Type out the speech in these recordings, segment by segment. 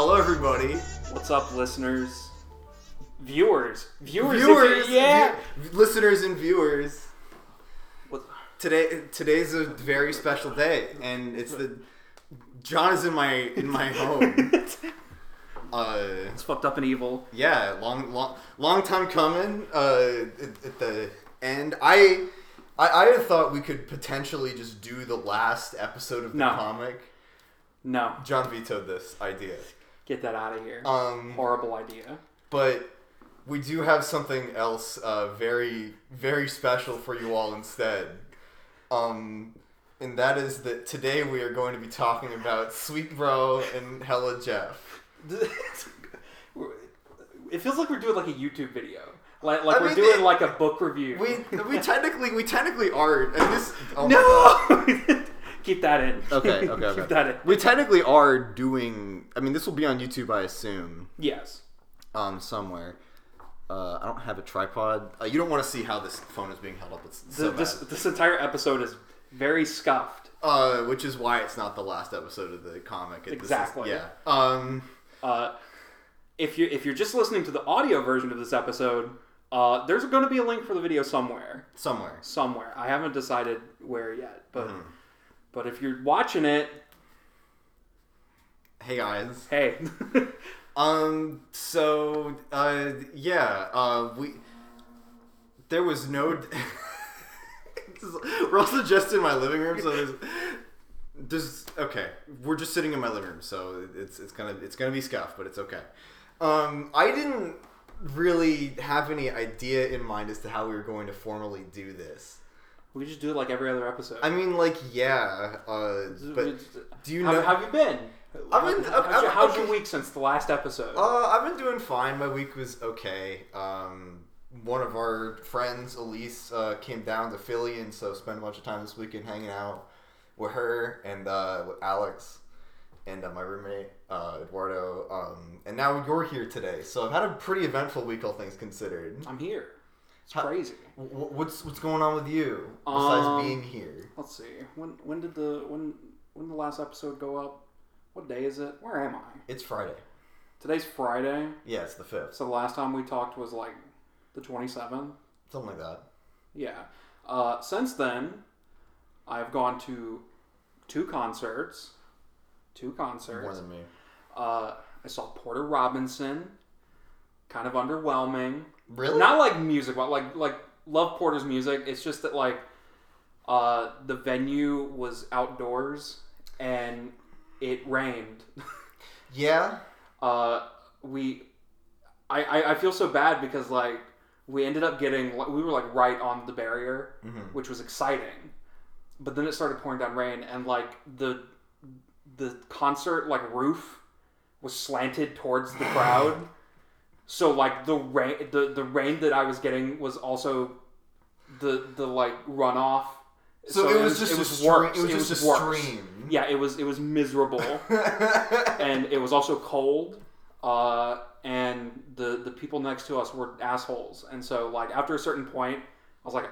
Hello, everybody. What's up, listeners? Viewers. Viewers. if Viewers, you- yeah. view- listeners, and viewers. What- Today, today's a very special day, and it's the John is in my in my home. uh, it's fucked up and evil. yeah, long, long, long time coming. Uh, at, at the end, I, I, I had thought we could potentially just do the last episode of the No. comic. No, John vetoed this idea. Get that out of here. Um, Horrible idea. but we do have something else uh, very very special for you all instead um and that is that today we are going to be talking about sweet bro and hella jeff it feels like we're doing like a YouTube video. Like, like I we're mean, doing it- like a book review. we we technically we technically are and this oh no. Keep that in. Okay, okay, okay. Keep that in. we technically are doing i mean this will be on youtube i assume Yes. um somewhere uh, I don't have a tripod. Uh, you don't want to see how this phone is being held up. It's so Th- this this entire episode is very scuffed. Uh, which is why it's not the last episode of the comic. It- this is- Exactly. yeah. Um. Uh, if you if you're just listening to the audio version of this episode, uh, there's going to be a link for the video somewhere. Somewhere. Somewhere. I haven't decided where yet, but Mm-hmm. But if you're watching it, Hey guys. hey, Um. So. Uh. Yeah. Uh. We. There was no. We're also just in my living room, so there's. There's okay. We're just sitting in my living room, so it's it's gonna it's gonna be scuffed, but it's okay. Um. I didn't really have any idea in mind as to how we were going to formally do this. We just do it like every other episode. I mean, like, yeah. Uh. But do you how, know? how have you been? I've been- How- okay, how's, your, how's your week since the last episode? Uh, I've been doing fine. My week was okay. Um, one of our friends, Elise, uh, came down to Philly, and so spent a bunch of time this weekend hanging out with her and uh, with Alex and uh, my roommate uh, Eduardo. Um, and now you're here today, so I've had a pretty eventful week, all things considered. I'm here. It's How- crazy. What's what's going on with you besides Um, being here? Let's see. When when did the when when the last episode go up? What day is it? Where am I? It's Friday. Today's Friday. Yeah, it's the fifth, So the last time we talked was like the 27th. something like that. Yeah. Uh, since then, I've gone to two concerts. Two concerts. More than me. Uh, I saw Porter Robinson. Kind of underwhelming. Really? Not like music, but like like love Porter's music. It's just that like uh, the venue was outdoors and it rained. yeah. uh, we I, I I feel so bad because like we ended up getting we were like right on the barrier, Mhm. which was exciting. But then it started pouring down rain, and like the the concert like roof was slanted towards the crowd. So like the rain the, the rain that I was getting was also the the like runoff. So, it was just a stream. worse. It was just a worse. stream. Yeah, it was it was miserable and it was also cold. Uh, and the the people next to us were assholes. And so like after a certain point, I was like,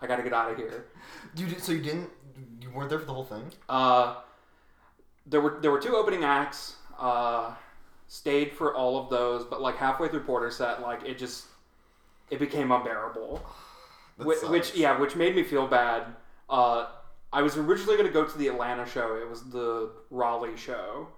I got to get out of here. You did, so you didn't you weren't there for the whole thing? Uh, there were there were two opening acts. Uh, stayed for all of those, but like halfway through Porter set, like it just it became unbearable. Which, which yeah, which made me feel bad. Uh, I was originally going to go to the Atlanta show. It was the Raleigh show,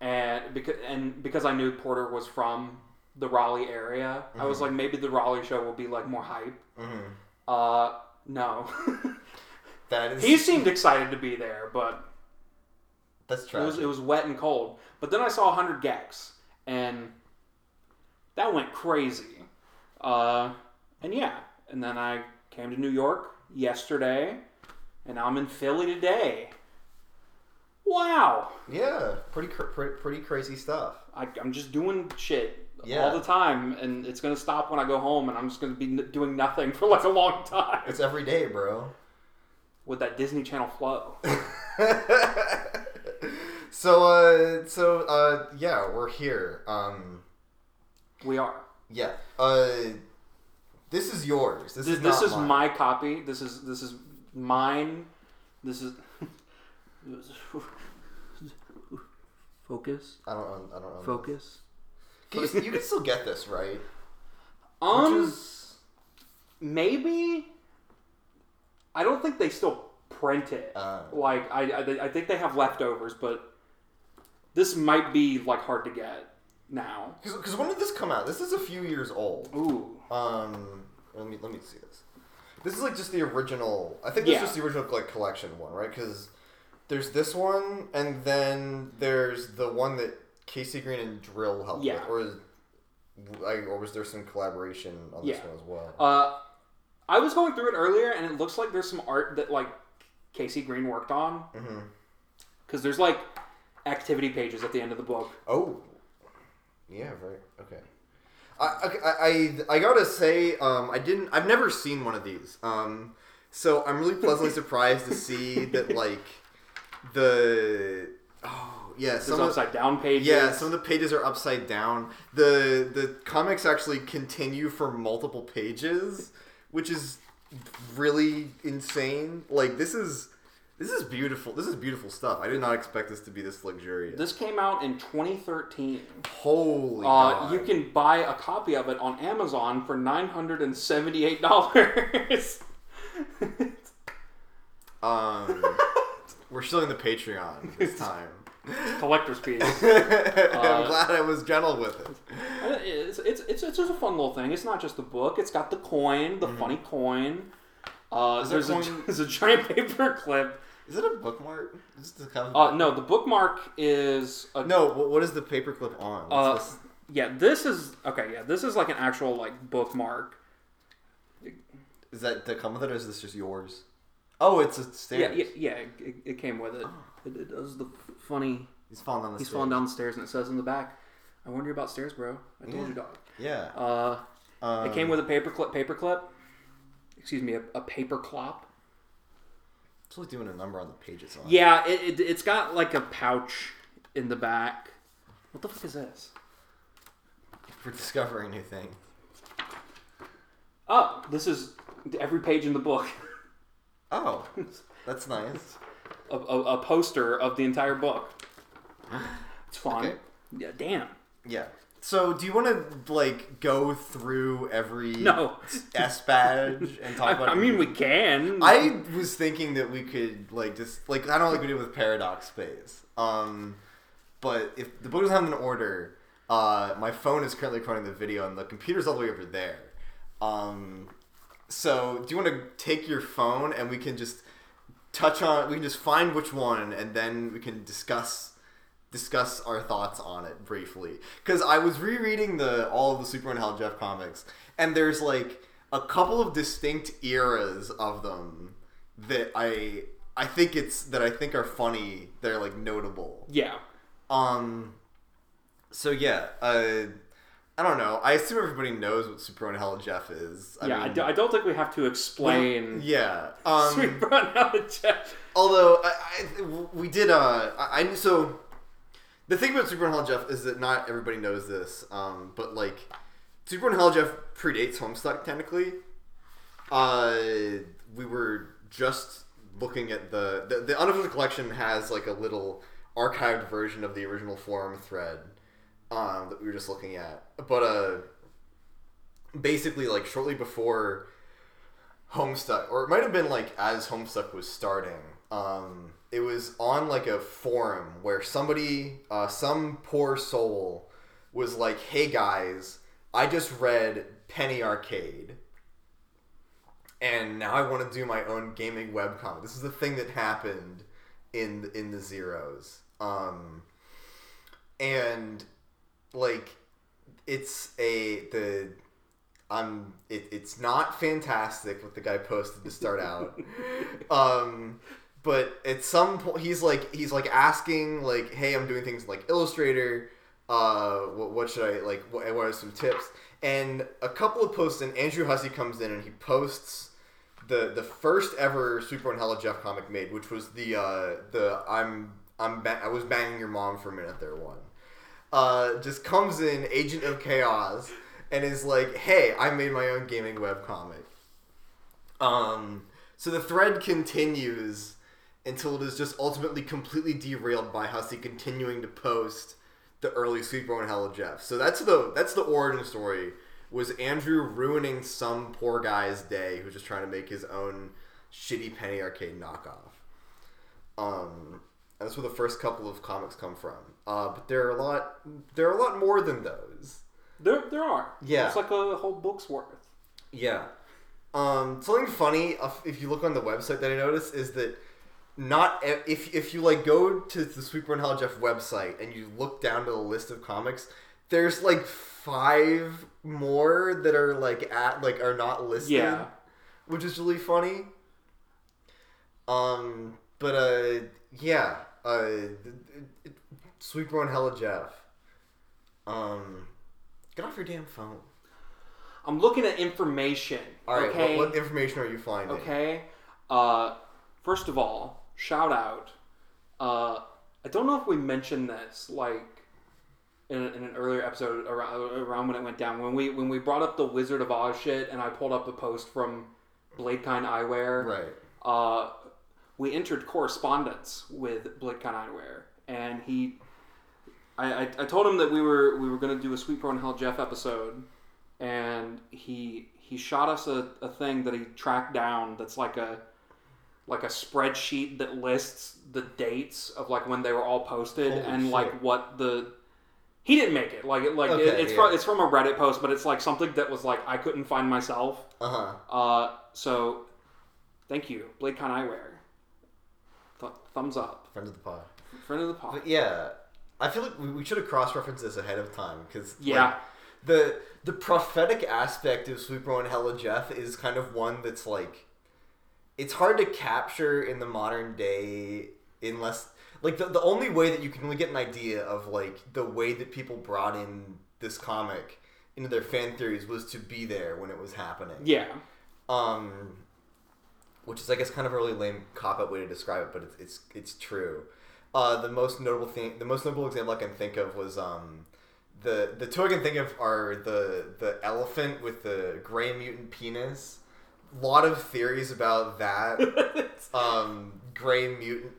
and because and because I knew Porter was from the Raleigh area, I was like maybe the Raleigh show will be like more hype. Mhm. Uh, no, That is he seemed excited to be there, but that's it was it was wet and cold. But then I saw 100 gecs, and that went crazy. Uh, and yeah, and then I came to New York yesterday, and I'm in Philly today. Wow, yeah, pretty, cr- pretty pretty crazy stuff. I, I'm just doing shit Yeah. all the time, and it's gonna stop when I go home, and I'm just gonna be n- doing nothing for like a long time It's every day, bro. with that Disney Channel flow. so uh so uh yeah, we're here. Um We are. yeah. Uh this is yours. This, This, is this is mine. my copy. This is this is mine. This is Focus. I don't. own- I don't know. Focus. Can you, you can still get this right. Um, is maybe. I don't think they still print it. Uh. like I, I, I think they have leftovers, but this might be like hard to get now. because when did this come out? This is a few years old. Ooh. Um, let me let me see this. This is like just the original. I think this Yeah. is just the original like collection one, right? Because there's this one, and then there's the one that Casey Green and Drill helped Yeah. with, or is, like, or was there some collaboration on this one as well? Uh, I was going through it earlier, and it looks like there's some art that like Casey Green worked on Mm-hmm. because there's like activity pages at the end of the book. Oh, yeah, right. Okay. I, I, I, I gotta say, um, I didn't. I've never seen one of these. Um, so I'm really pleasantly surprised to see that like the oh yeah There's some of, upside down pages. yeah some of the pages are upside down. The the comics actually continue for multiple pages, which is really insane. Like this is this is beautiful. This is beautiful stuff. I did not expect this to be this luxurious. This came out in 2013. Holy Uh, you can buy a copy of it on Amazon for nine hundred and seventy-eight dollars. Um, we're still in the Patreon this time. Collector's piece. I'm glad I was gentle with it. Uh, It's, it's, it's, it's just a fun little thing. It's not just the book. It's got the coin, the funny coin. Uh, there's, a, coin- there's a giant paper clip. Is it a bookmark? Just to cover- Uh, no, the bookmark is a, no. What, is the paperclip on? uh, this? yeah. This is okay. Yeah, this is like an actual like bookmark. Is that to come with it, or is this just yours? Oh, it's a stairs. Yeah, yeah, yeah. It, it came with it. it. It does the funny. He's falling down the He's stairs. falling down the stairs, and it says in the back, "I wonder about stairs, bro. I told Yeah. you, dog." Yeah. Uh, Um, it came with a paperclip. Paperclip. Excuse me, a, a paper clop. It's only doing a number on the page it's on. Yeah, it, it, it's got like a pouch in the back. What the fuck is this? For discovering new thing. Oh, this is every page in the book. Oh, that's nice. a, a, a poster of the entire book. It's fun. Okay. Yeah, damn. Yeah. So, do you want to like go through every No. S badge and talk I, about? I mean, we can. I was thinking that we could like just like I don't know, like we did with Paradox Space. Um, but if the book doesn't have an order, uh, my phone is currently recording the video and the computer's all the way over there. Um, so do you want to take your phone and we can just touch on? We can just find which one and then we can discuss discuss our thoughts on it briefly because I was rereading the all of the Sweet Bro and Hella Jeff comics and there's like a couple of distinct eras of them that I I think it's that I think are funny. They're like notable. yeah. Um. So yeah, uh, I don't know. I assume everybody knows what Superman Hell Jeff is. I yeah, I, mean, do, I don't think we have to explain. yeah. Um, Sweet Brown Jeff. Although I, I, we did, uh, I, I so the thing about Sweet Bro and Hella Jeff is that not everybody knows this, um, but like Sweet Bro and Hella Jeff predates Homestuck technically. Uh, we were just looking at the, the the unofficial collection has like a little archived version of the original forum thread um, that we were just looking at, but uh, basically like shortly before Homestuck, or it might have been like as Homestuck was starting. Um, it was on like a forum where somebody, uh, some poor soul, was like, "Hey guys, I just read Penny Arcade, and now I want to do my own gaming webcomic. This is the thing that happened in in the zeros." Um, and like, it's a the I'm it, it's not fantastic what the guy posted to start out. um but at some point he's like he's like asking like hey I'm doing things like Illustrator uh what, what should I like what, what are some tips and a couple of posts and Andrew Hussey comes in and he posts the the first ever Sweet Bro and Hella Jeff comic made which was the uh the I'm I'm ba- I was banging your mom for a minute there one uh, just comes in, Agent of Chaos, and is like, "Hey, I made my own gaming webcomic." Um, so the thread continues, until it is just ultimately completely derailed by Hussey continuing to post the early Sweet Bro and Hella Jeff. So that's the that's the origin story. Was Andrew ruining some poor guy's day who's just trying to make his own shitty penny arcade knockoff? Um, and that's where the first couple of comics come from. Uh, but there are a lot there are a lot more than those. There, there are. Yeah. It's like a whole book's worth. Yeah. Um, something funny if you look on the website that I noticed is that not if if you like go to the Sweet Bro and Hella Jeff website and you look down to the list of comics, there's like five more that are like at like are not listed. Yeah. Which is really funny. Um, but uh, yeah, uh, Sweet Bro and Hella Jeff. Um, get off your damn phone. I'm looking at information. All right, okay. what, what information are you finding? Okay. Uh, first of all, shout out. Uh, I don't know if we mentioned this like in, in an earlier episode around, around when it went down when we when we brought up the Wizard of Oz shit and I pulled up a post from Bladekind Eyewear. Right. Uh, we entered correspondence with Bladekind Eyewear, and he. I, I, I told him that we were we were going to do a Sweet Bro and Hell Jeff episode, and he he shot us a, a thing that he tracked down that's like a like a spreadsheet that lists the dates of like when they were all posted Holy and shit. like what the he didn't make it like it, like Okay, it, it's yeah. from it's from a Reddit post but it's like something that was like I couldn't find myself Uh huh. uh so thank you Bladekind Eyewear Th- thumbs up Friend of the pod. friend of the pod But yeah, I feel like we, we should have cross referenced this ahead of time because Yeah. the the prophetic aspect of Sweet Bro and Hella Jeff is kind of one that's like it's hard to capture in the modern day unless like the, the only way that you can really get an idea of like the way that people brought in this comic into their fan theories was to be there when it was happening. yeah Um, which is, I guess, kind of a really lame cop out way to describe it, but it's it's, it's true. Uh, the most notable thing, the most notable example I can think of was um, the the two I can think of are the the elephant with the gray mutant penis. Lot of theories about that. um, gray mutant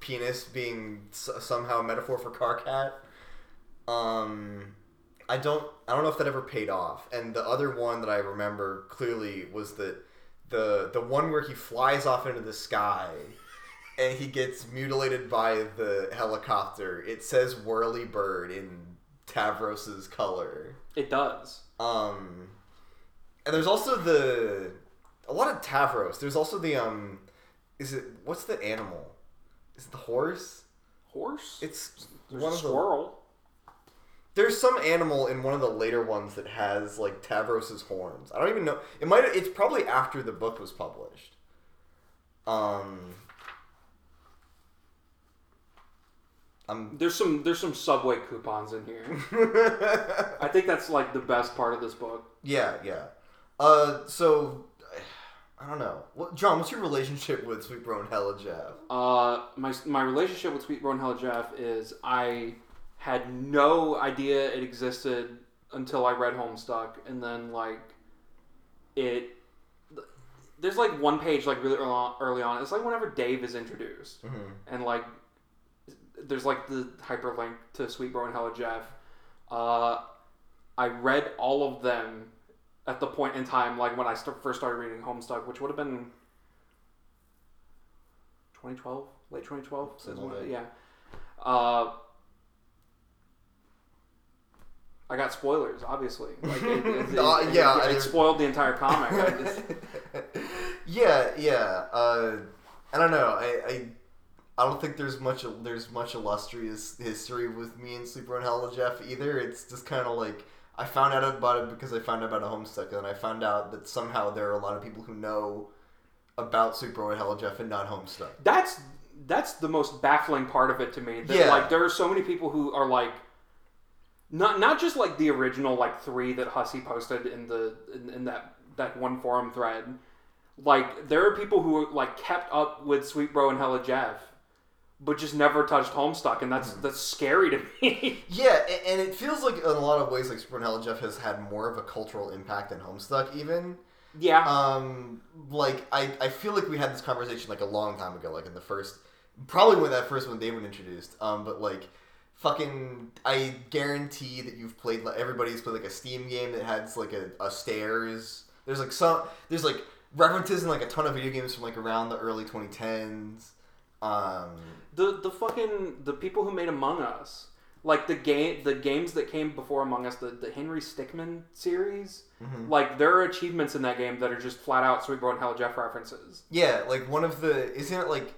penis being s- somehow a metaphor for Karkat. Um, I don't I don't know if that ever paid off. And the other one that I remember clearly was the the the one where he flies off into the sky and he gets mutilated by the helicopter. It says whirly bird in Tavros's color. it does Um and there's also the a lot of Tavros. There's also the um is it what's the animal? Is it the horse? horse It's There's one a of the there's some animal in one of the later ones that has like Tavros's horns. I don't even know. It might. It's probably after the book was published. Um. I'm. there's some there's some subway coupons in here I think that's like the best part of this book yeah, yeah. Uh, so I don't know. What, John? What's your relationship with Sweet Bro and Hella Jeff? Uh, my my relationship with Sweet Bro and Hella Jeff is I had no idea it existed until I read Homestuck, and then like it. There's like one page like really early on, early on. It's like whenever Dave is introduced, Mm-hmm. and like there's like the hyperlink to Sweet Bro and Hella Jeff. Uh, I read all of them at the point in time like when I st- first started reading Homestuck, which would have been 2012, late 2012. is Something when- like that. yeah. Uh, I got spoilers, obviously. Like it, it, it, Uh, yeah, it, spoiled the entire comic. Just- yeah, yeah. Uh, I don't know. I, I I don't think there's much there's much illustrious history with me and Sweet Bro and Hella Jeff either. It's just kind of like I found out about it because I found out about a Homestuck, and I found out that somehow there are a lot of people who know about Sweet Bro and Hella Jeff and not Homestuck. that's that's the most baffling part of it to me. That Yeah. like there are so many people who are like not not just like the original like three that Hussey posted in the in, in that that one forum thread. Like there are people who like kept up with Sweet Bro and Hella Jeff, but just never touched Homestuck, and that's that's scary to me. Yeah, and it feels like in a lot of ways like Super and Jeff has had more of a cultural impact than Homestuck even. Yeah. Um, like I, I feel like we had this conversation like a long time ago, like in the first, probably when that first one David introduced. Um, but like, fucking, I guarantee that you've played like everybody's played like a Steam game that has like a, a stairs. There's like some, there's like references in like a ton of video games from like around the early 2010s. Um, the the fucking the people who made Among Us, like the game the games that came before Among Us, the, the Henry Stickmin series, mhm. like there are achievements in that game that are just flat out Sweet Bro and Hella Jeff references. Yeah, like one of the isn't it like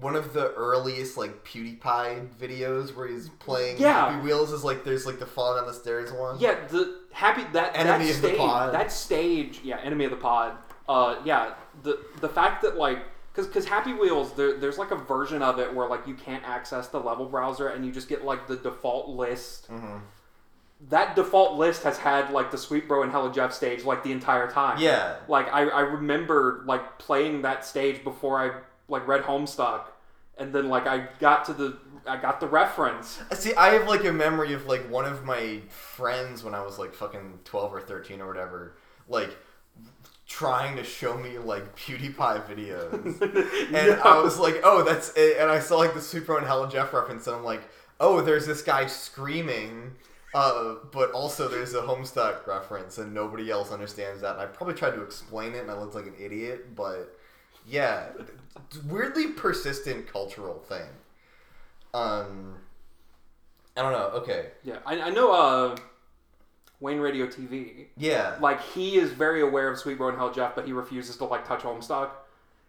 one of the earliest like PewDiePie videos where he's playing Yeah. Happy Wheels is like there's like the falling down the stairs one. Yeah, the happy that Enemy that of the pod. that stage yeah enemy of the pod. Uh, yeah, the the fact that like because because Happy Wheels there, there's like a version of it where like you can't access the level browser and you just get like the default list. hmm That default list has had like the Sweet Bro and Hella Jeff stage like the entire time. Yeah. Like I, I remember like playing that stage before I like read Homestuck, and then like I got to the I got the reference. See, I have like a memory of like one of my friends when I was like fucking twelve or thirteen or whatever, like trying to show me like PewDiePie videos. And I was like, oh, that's it. And I saw like the Sweet Bro and Hella Jeff reference, and I'm like, oh, there's this guy screaming, uh, but also there's a Homestuck reference, and nobody else understands that. And I probably tried to explain it, and I looked like an idiot, but yeah, weirdly persistent cultural thing. Um, I don't know. Okay, yeah, I, I know. Uh, WayneRadioTV. yeah, Like he is very aware of Sweet and Hell Jeff, but he refuses to like touch Homestuck,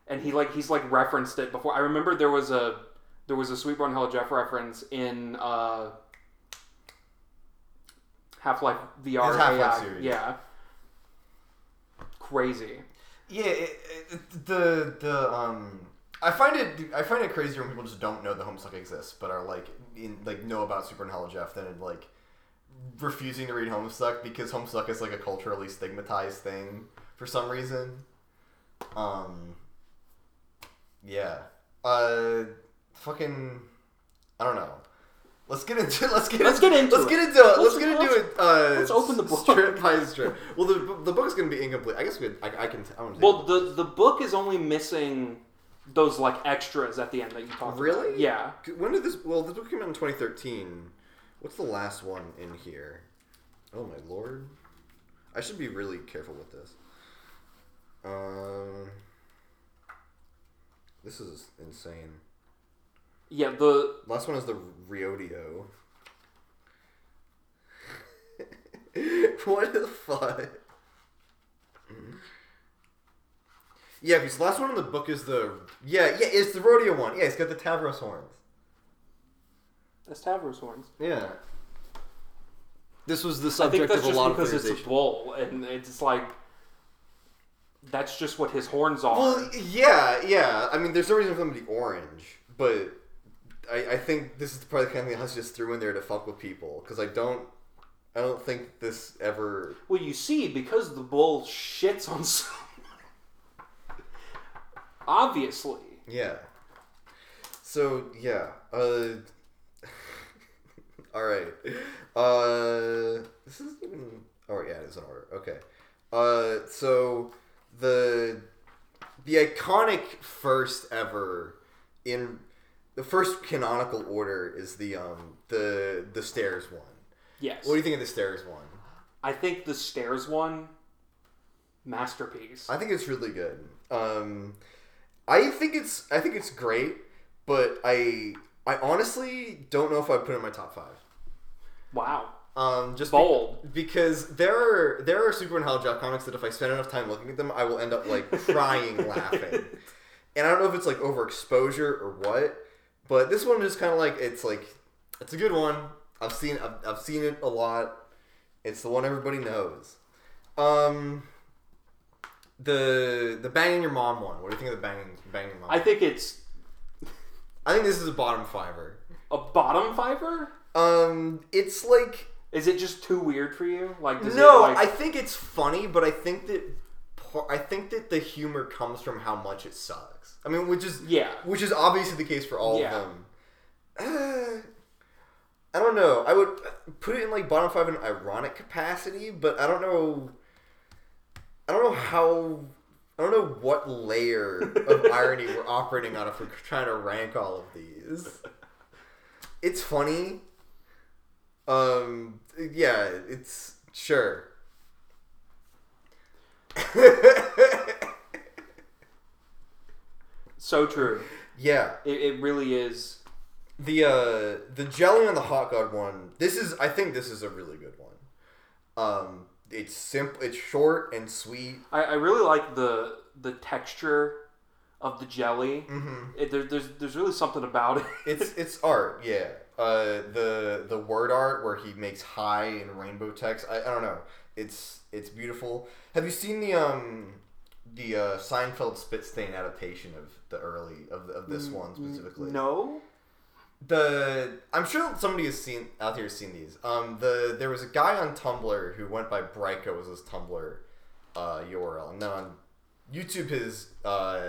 and he like he's like referenced it before. I remember there was a there was a Sweet and Hell Jeff reference in uh, Half Life VR. Half-Life series. Yeah, crazy. Yeah, it, it, the the um, I find it I find it crazier when people just don't know the Homestuck exists, but are like in like know about Sweet Bro and Hella Jeff than like refusing to read Homestuck because Homestuck is like a culturally stigmatized thing for some reason. Um, yeah, uh, fucking, I don't know. Let's get into let's get Let's into, get into let's it. get into let's, Let's- get into let's- it. Uh, let's open the book. strip by strip. Well, the the book's gonna be incomplete. I guess we I, I can I want to Well, the the book is only missing those like extras at the end that you talked Really? about. Yeah. When did this? Well, this book came out in 2013. What's the last one in here? Oh my lord! I should be really careful with this. Um, this is insane. Yeah, the Last one is the Riodio. what the fuck? Yeah, because the last one in the book is the yeah yeah it's the rodeo one. Yeah, it's got the Tavros horns. That's Tavros horns. Yeah. This was the I think subject that's of a just lot of because it's a bull, and it's like that's just what his horns are. Well, yeah, yeah. I mean, there's no reason for them to be orange, but I, I think this is probably the kind of thing I just threw in there to fuck with people because I don't, I don't think this ever. Well, you see, because the bull shits on someone. Obviously. Yeah. So yeah. Uh. All right. Uh. This isn't even. Oh yeah, it's in order. Okay. Uh. So the the iconic first ever in the first canonical order is the um the the stairs one. Yes. What do you think of the stairs one? I think the stairs one, masterpiece. I think it's really good. Um, I think it's I think it's great, but I I honestly don't know if I put it in my top five. Wow. Um, just be- Bold. because there are there are Super and Hell comics that if I spend enough time looking at them, I will end up like crying laughing. And I don't know if it's like overexposure or what, but this one is kind of like it's like it's a good one. I've seen I've, I've seen it a lot. It's the one everybody knows. Um, the the banging your mom one. What do you think of the banging banging mom? I think it's I think this is a bottom fiver. a bottom fiver. Um, it's like Is it just too weird for you? Like, does no, it, like, I think it's funny, but I think that I think that the humor comes from how much it sucks. I mean, which is yeah. which is obviously the case for all Yeah. of them. Uh, I don't know. I would put it in like bottom five in ironic capacity, but I don't know. I don't know how. I don't know what layer of irony we're operating on if we're trying to rank all of these. It's funny. Um. Yeah. It's sure. So true. yeah. It, it really is. The uh the jelly on the hot god one. This is I think this is a really good one. Um. It's simple. It's short and sweet. I, I really like the the texture of the jelly. Mm-hmm. It, there, there's there's really something about it. It's it's art, yeah. Uh, the the word art where he makes high in rainbow text. I, I don't know. It's it's beautiful. Have you seen the um the uh, Seinfeld spit stain adaptation of the early of of this one specifically? No. The I'm sure somebody has seen out here has seen these. Um, the there was a guy on Tumblr who went by Bryco as his Tumblr uh, URL, and then on YouTube his uh,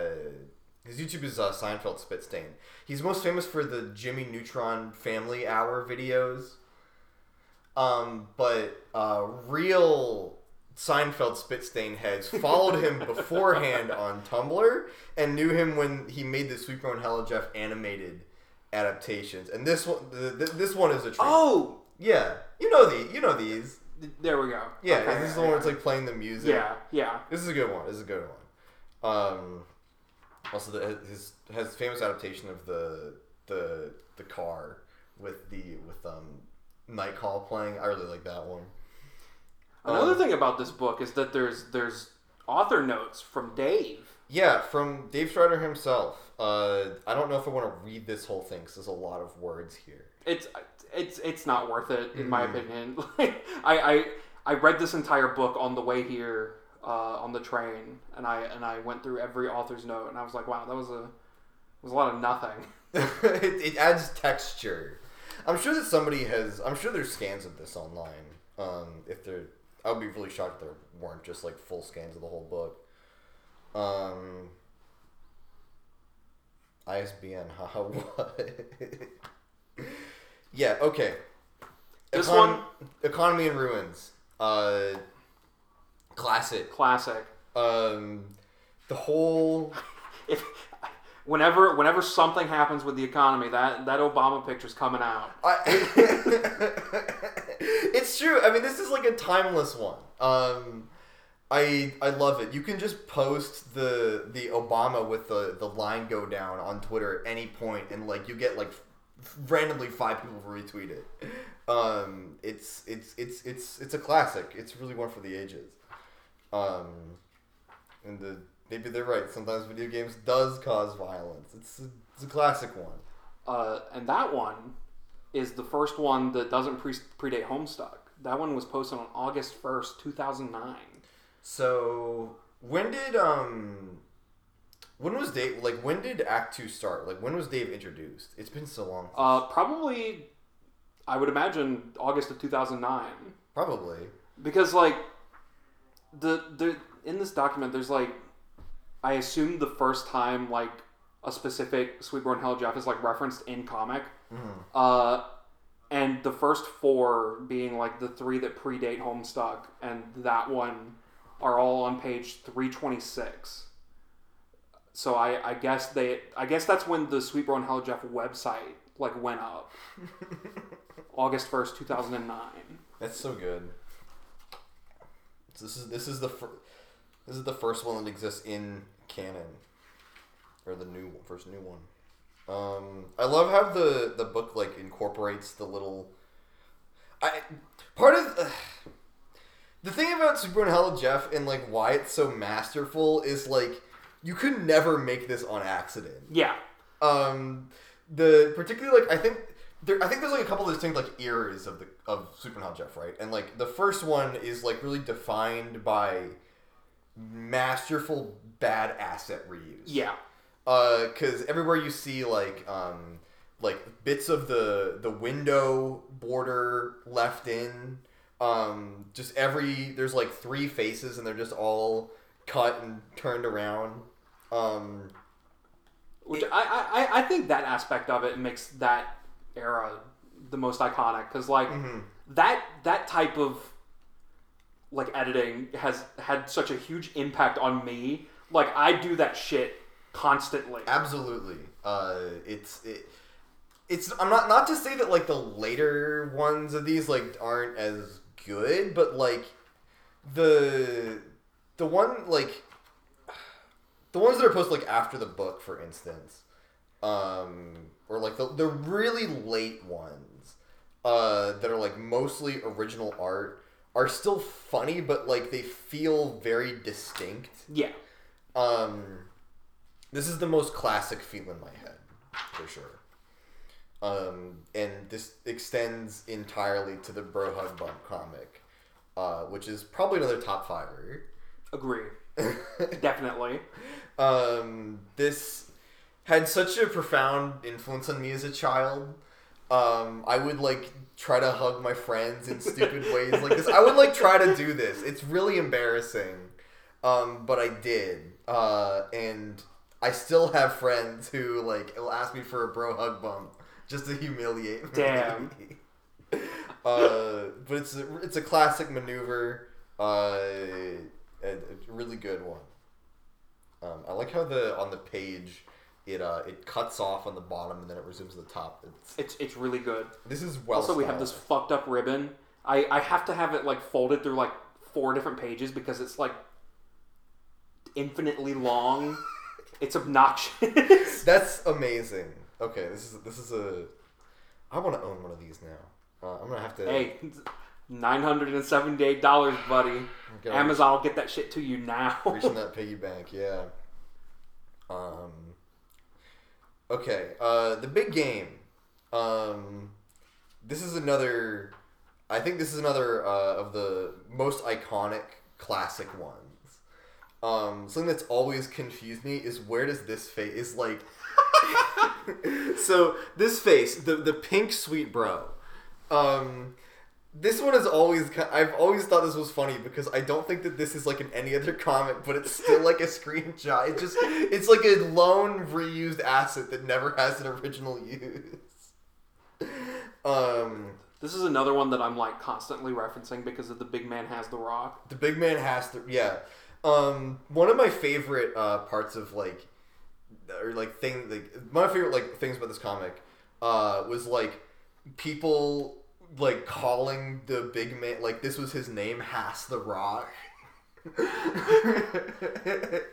his YouTube is uh, Seinfeld Spit Stain. He's most famous for the Jimmy Neutron Family Hour videos. Um, but uh, real Seinfeld spit stain heads followed him beforehand on Tumblr and knew him when he made the Sweet Bro and Hella Jeff animated adaptations. And this one, the, the, this one is a treat. Oh, yeah, you know the, you know these. there we go. Yeah, Okay, this is the yeah, one where it's like playing the music. Yeah, yeah. This is a good one. This is a good one. Um, also, the, his has famous adaptation of the the the car with the with um Night Call playing. I really like that one. Another Um, thing about this book is that there's there's author notes from Dave. Yeah, from Dave Strider himself. Uh, I don't know if I want to read this whole thing because there's a lot of words here. It's it's it's not worth it in my Mhm. opinion. Like I, I I read this entire book on the way here uh, on the train, and I and I went through every author's note, and I was like, wow, that was a was a lot of nothing. it, it adds texture. I'm sure that somebody has. I'm sure there's scans of this online. Um, if there, I would be really shocked if there weren't just like full scans of the whole book. Um, ISBN. Haha. What? yeah. Okay. This Econ- one- Economy in Ruins. Uh, classic. Classic. Um, the whole. If whenever whenever something happens with the economy, that that Obama picture's coming out. I, it's true. I mean, this is like a timeless one. Um, I I love it. You can just post the the Obama with the the line go down on Twitter at any point, and like you get like randomly five people retweet it. Um, it's it's it's it's it's a classic. It's really one for the ages. Um, and the maybe they're right. Sometimes video games does cause violence. It's a, it's a classic one. Uh, and that one is the first one that doesn't pre- predate Homestuck. That one was posted on August first, two thousand nine. So when did um when was Dave like when did Act Two start? Like when was Dave introduced? It's been so long. Uh, probably, I would imagine August of two thousand nine. Probably. because like the the in this document there's like I assume the first time like a specific Sweet Bro and Hella Jeff is like referenced in comic. Uh and the first four being like the three that predate Homestuck and that one are all on page 326. So I, I guess they I guess that's when the Sweet Bro and Hella Jeff website like went up. August 1st, 2009. That's so good. This is this is the fir- this is the first one that exists in canon, or the new first new one. Um, I love how the the book like incorporates the little. I part of uh, the thing about Sweet Bro and Hella Jeff and like why it's so masterful is like you could never make this on accident Yeah. um the particularly like I think there I think there's like a couple of distinct like eras of the of Supernaut Jeff, right? And like the first one is like really defined by masterful bad asset reuse. Yeah. Uh, cuz everywhere you see like um like bits of the the window border left in um just every there's like three faces and they're just all cut and turned around. Um Which I, I, I think that aspect of it makes that era the most iconic because like mhm. that that type of like editing has had such a huge impact on me. Like I do that shit constantly. Absolutely. Uh, it's it, it's. I'm not not to say that like the later ones of these like aren't as good, but like the the one like the ones that are posted like after the book, for instance, um, or like the the really late ones, uh, that are like mostly original art are still funny, but like they feel very distinct. Yeah. Um, this is the most classic feel in my head, for sure. Um, and this extends entirely to the Bro Hug Bump comic, uh, which is probably another top fiver. Agree. Definitely. um, this had such a profound influence on me as a child. Um, I would like try to hug my friends in stupid ways like this. I would like try to do this. It's really embarrassing, um, but I did. Uh, and I still have friends who like will ask me for a bro hug bump just to humiliate me. Damn. uh, but it's a, it's a classic maneuver. Uh, a, a really good one. Um, I like how the on the page it uh, it cuts off on the bottom and then it resumes at the top. It's It's it's really good. this is well. also, we have this fucked up ribbon. I I have to have it like folded through like four different pages because it's like infinitely long. it's obnoxious. That's amazing. Okay, this is this is a. I want to own one of these now. Uh, I'm gonna have to. hey, nine hundred and seventy-eight dollars, buddy. Amazon will get that shit to you now. Reaching that piggy bank. Yeah. Um. Okay. Uh, the big game. Um, this is another. I think this is another uh, of the most iconic classic ones. Um, something that's always confused me is where does this face is like. so this face, the the pink sweet bro. Um, this one is always. I've always thought this was funny because I don't think that this is like in any other comic, but it's still like a screenshot. It just it's like a lone reused asset that never has an original use. Um, This is another one that I'm like constantly referencing because of the big man has the rock. the big man has the Yeah. Um, one of my favorite uh, parts of like, or like thing like my favorite like things about this comic, uh, was like people like calling the big man like this was his name Has the Rock. it,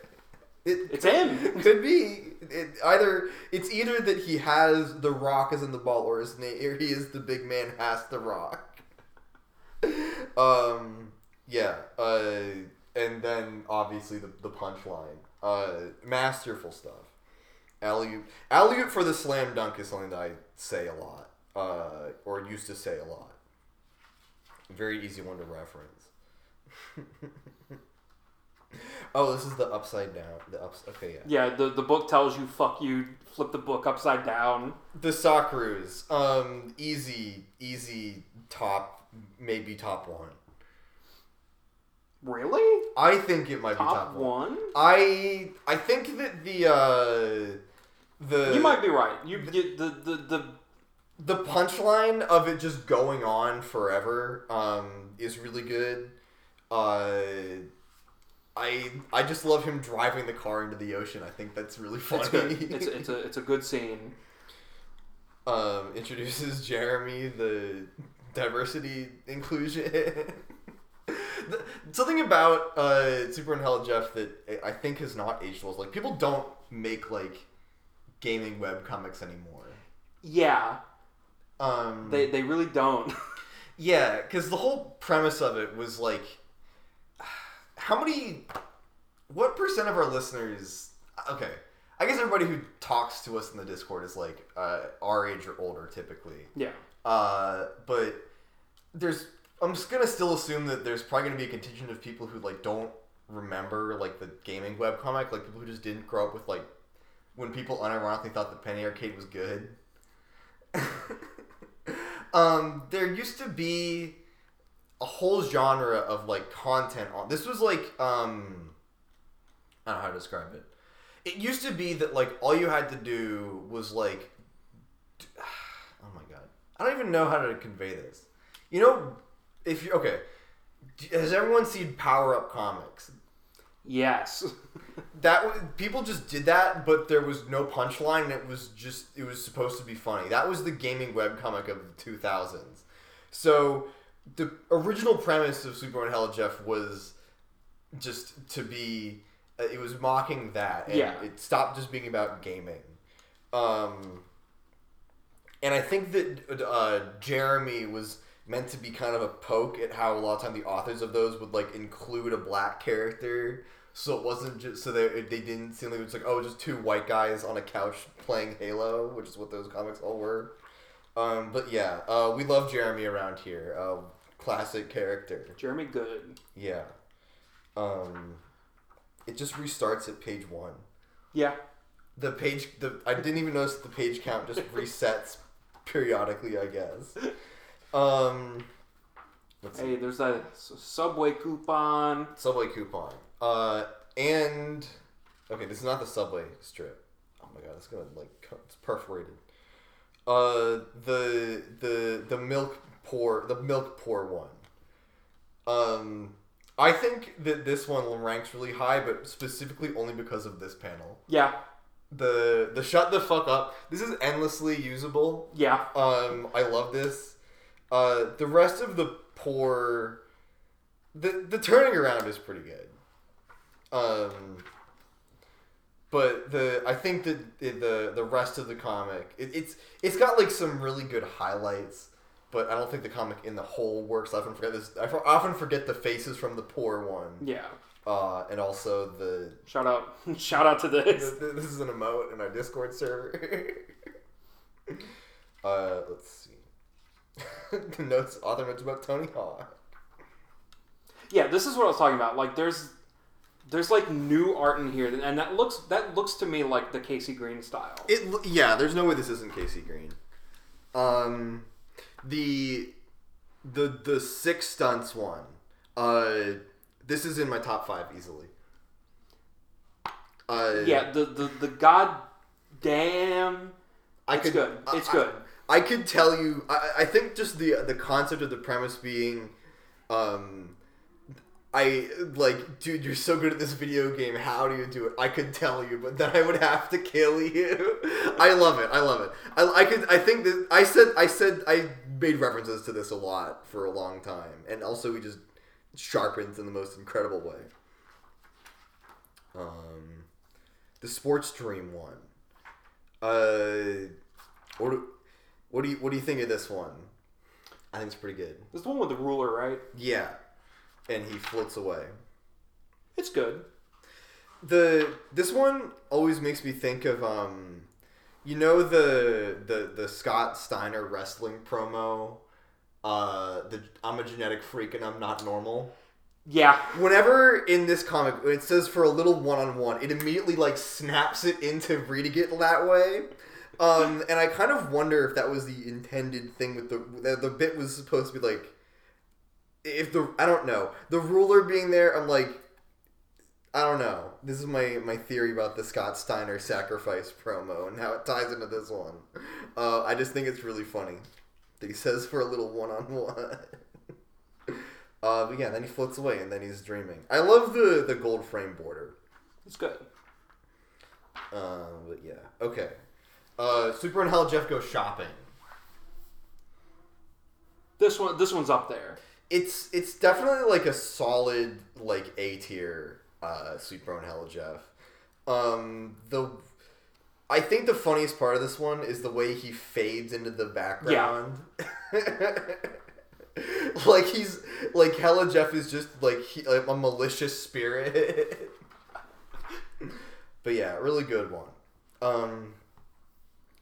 It's him. could be. It, either it's either that he has the rock as in the ball or his name or he is the big man has the rock. Um yeah uh and then obviously the, the punchline. Uh masterful stuff. Alley alley for the slam dunk is something that i say a lot uh or used to say a lot very easy one to reference oh this is the upside down the ups okay yeah Yeah, the the book tells you fuck you, flip the book upside down. The Socceroos, um, easy, easy top, maybe top one. Really? I think it might be Top top one. one? I I think that the uh, the You might be right. You get the the the the punchline of it just going on forever um, is really good. Uh, I I just love him driving the car into the ocean. I think that's really funny. it's good. It's it's a it's a good scene. um, introduces Jeremy, the diversity inclusion. The- Something about uh, Sweet Bro and Hella Jeff that I think has not aged well. is, Like people don't make like gaming web comics anymore. Yeah, Um, they they really don't. yeah, because the whole premise of it was like, how many, what percent of our listeners? Okay, I guess everybody who talks to us in the Discord is like uh, our age or older, typically. yeah. Uh, but there's I'm just gonna still assume that there's probably gonna be a contingent of people who like don't remember like the gaming webcomic, like people who just didn't grow up with like when people unironically thought that Penny Arcade was good. um, there used to be a whole genre of like content on this was like um I don't know how to describe it. It used to be that like all you had to do was like oh my god. I don't even know how to convey this. You know, if you okay, Has everyone seen Power Up Comics? Yes. That people just did that, but there was no punchline. and It was just it was supposed to be funny. That was the gaming webcomic of the two thousands. So the original premise of Sweet Bro and Hella Jeff was just to be. uh, It was mocking that, and Yeah. it stopped just being about gaming. Um, and I think that uh, Jeremy was meant to be kind of a poke at how a lot of time the authors of those would like include a black character, so it wasn't just so they they didn't seem like it was like oh just two white guys on a couch playing Halo, which is what those comics all were. Um, but yeah, uh, we love Jeremy around here. Uh, classic character. Jeremy Good. Yeah. Um, it just restarts at page one. Yeah. The page, the I didn't even notice the page count just resets periodically. I guess. Um, let's see. Hey, there's that subway coupon. Subway coupon. Uh, and okay, this is not the subway strip. Oh my god, it's gonna like it's perforated. Uh, the the the milk pour the milk pour one. Um, I think that this one ranks really high, but specifically only because of this panel. Yeah. The the shut the fuck up. This is endlessly usable. Yeah. Um, I love this. Uh, the rest of the poor, the the turning around is pretty good. Um, but the I think that the the, the rest of the comic it, it's it's got like some really good highlights, but I don't think the comic in the whole works. I often forget this. I often forget the faces from the poor one, Yeah. uh, and also the Shout out. Shout out to this. this, this is an emote in our Discord server. uh, let's see. the notes, author notes about Tony Hawk. Yeah, this is what I was talking about. Like, there's, there's like new art in here, and that looks that looks to me like the Casey Green style. It yeah, there's no way this isn't Casey Green. Um, the the the six stunts one. Uh, this is in my top five easily. Uh, yeah, the the the god damn. I It's could, good. It's I- good. I could tell you. I, I think just the the concept of the premise being, um, I like, dude, you're so good at this video game. How do you do it? I could tell you, but then I would have to kill you. I love it. I love it. I, I could. I think that I said. I said. I made references to this a lot for a long time, and also we just sharpened in the most incredible way. Um, the sports dream one. Uh, do, what do you what do you think of this one? I think it's pretty good. This the one with the ruler, right? Yeah, and he floats away. It's good. The this one always makes me think of um, you know the the the Scott Steiner wrestling promo. Uh, the I'm a genetic freak and I'm not normal. Yeah. Whenever in this comic it says for a little one on one, it immediately like snaps it into reading it that way. Um, and I kind of wonder if that was the intended thing with the the, bit was supposed to be like if the I don't know the ruler being there. I'm like I don't know. This is my my theory about the Scott Steiner sacrifice promo and how it ties into this one. Uh, I just think it's really funny that he says for a little one on one. Uh, but yeah, then he floats away and then he's dreaming. I love the the gold frame border. It's good. Um, but yeah, okay. Uh, Sweet Bro and Hella Jeff go shopping. This one this one's up there. It's it's definitely like a solid like A tier uh, Sweet Bro and Hella Jeff. Um, the I think the funniest part of this one is the way he fades into the background. like he's like Hella Jeff is just like he, like a malicious spirit. but yeah, really good one. Um,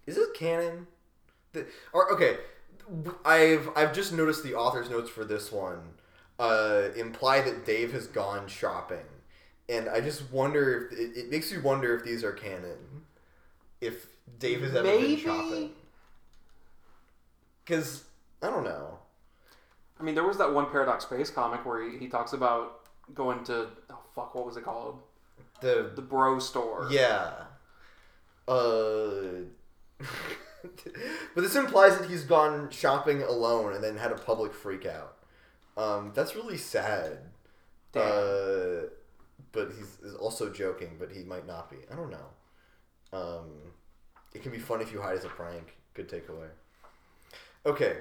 is this canon? The, or okay, I've I've just noticed the author's notes for this one uh, imply that Dave has gone shopping, and I just wonder if it, it makes me wonder if these are canon. If Dave has ever Maybe. been shopping, because I don't know. I mean, there was that one Paradox Space comic where he, he talks about going to oh fuck, what was it called? The The Bro Store. Yeah. Uh. but this implies that he's gone shopping alone and then had a public freak out. Um, that's really sad. Uh, but he's also joking, but he might not be. I don't know. Um, it can be fun if you hide as a prank. Good takeaway. Okay,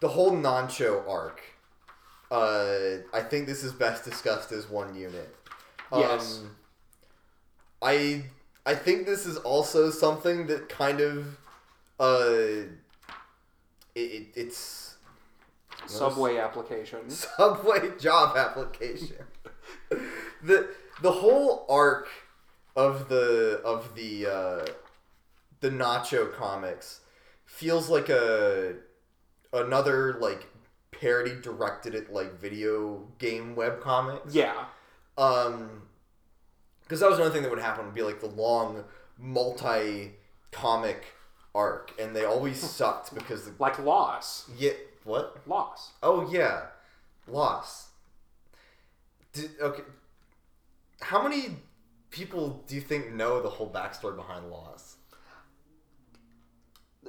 the whole Nacho arc. Uh, I think this is best discussed as one unit. Yes. Um, I I think this is also something that kind of uh, it, it it's Subway application. Subway job application. the the whole arc of the of the uh, the Nacho comics feels like a another like parody directed at like video game web comics. Yeah. Um, because that was another thing that would happen would be like the long multi comic arc, and they always sucked because the Like Loss. yeah what Loss. Oh yeah, loss. Did, okay, how many people do you think know the whole backstory behind loss?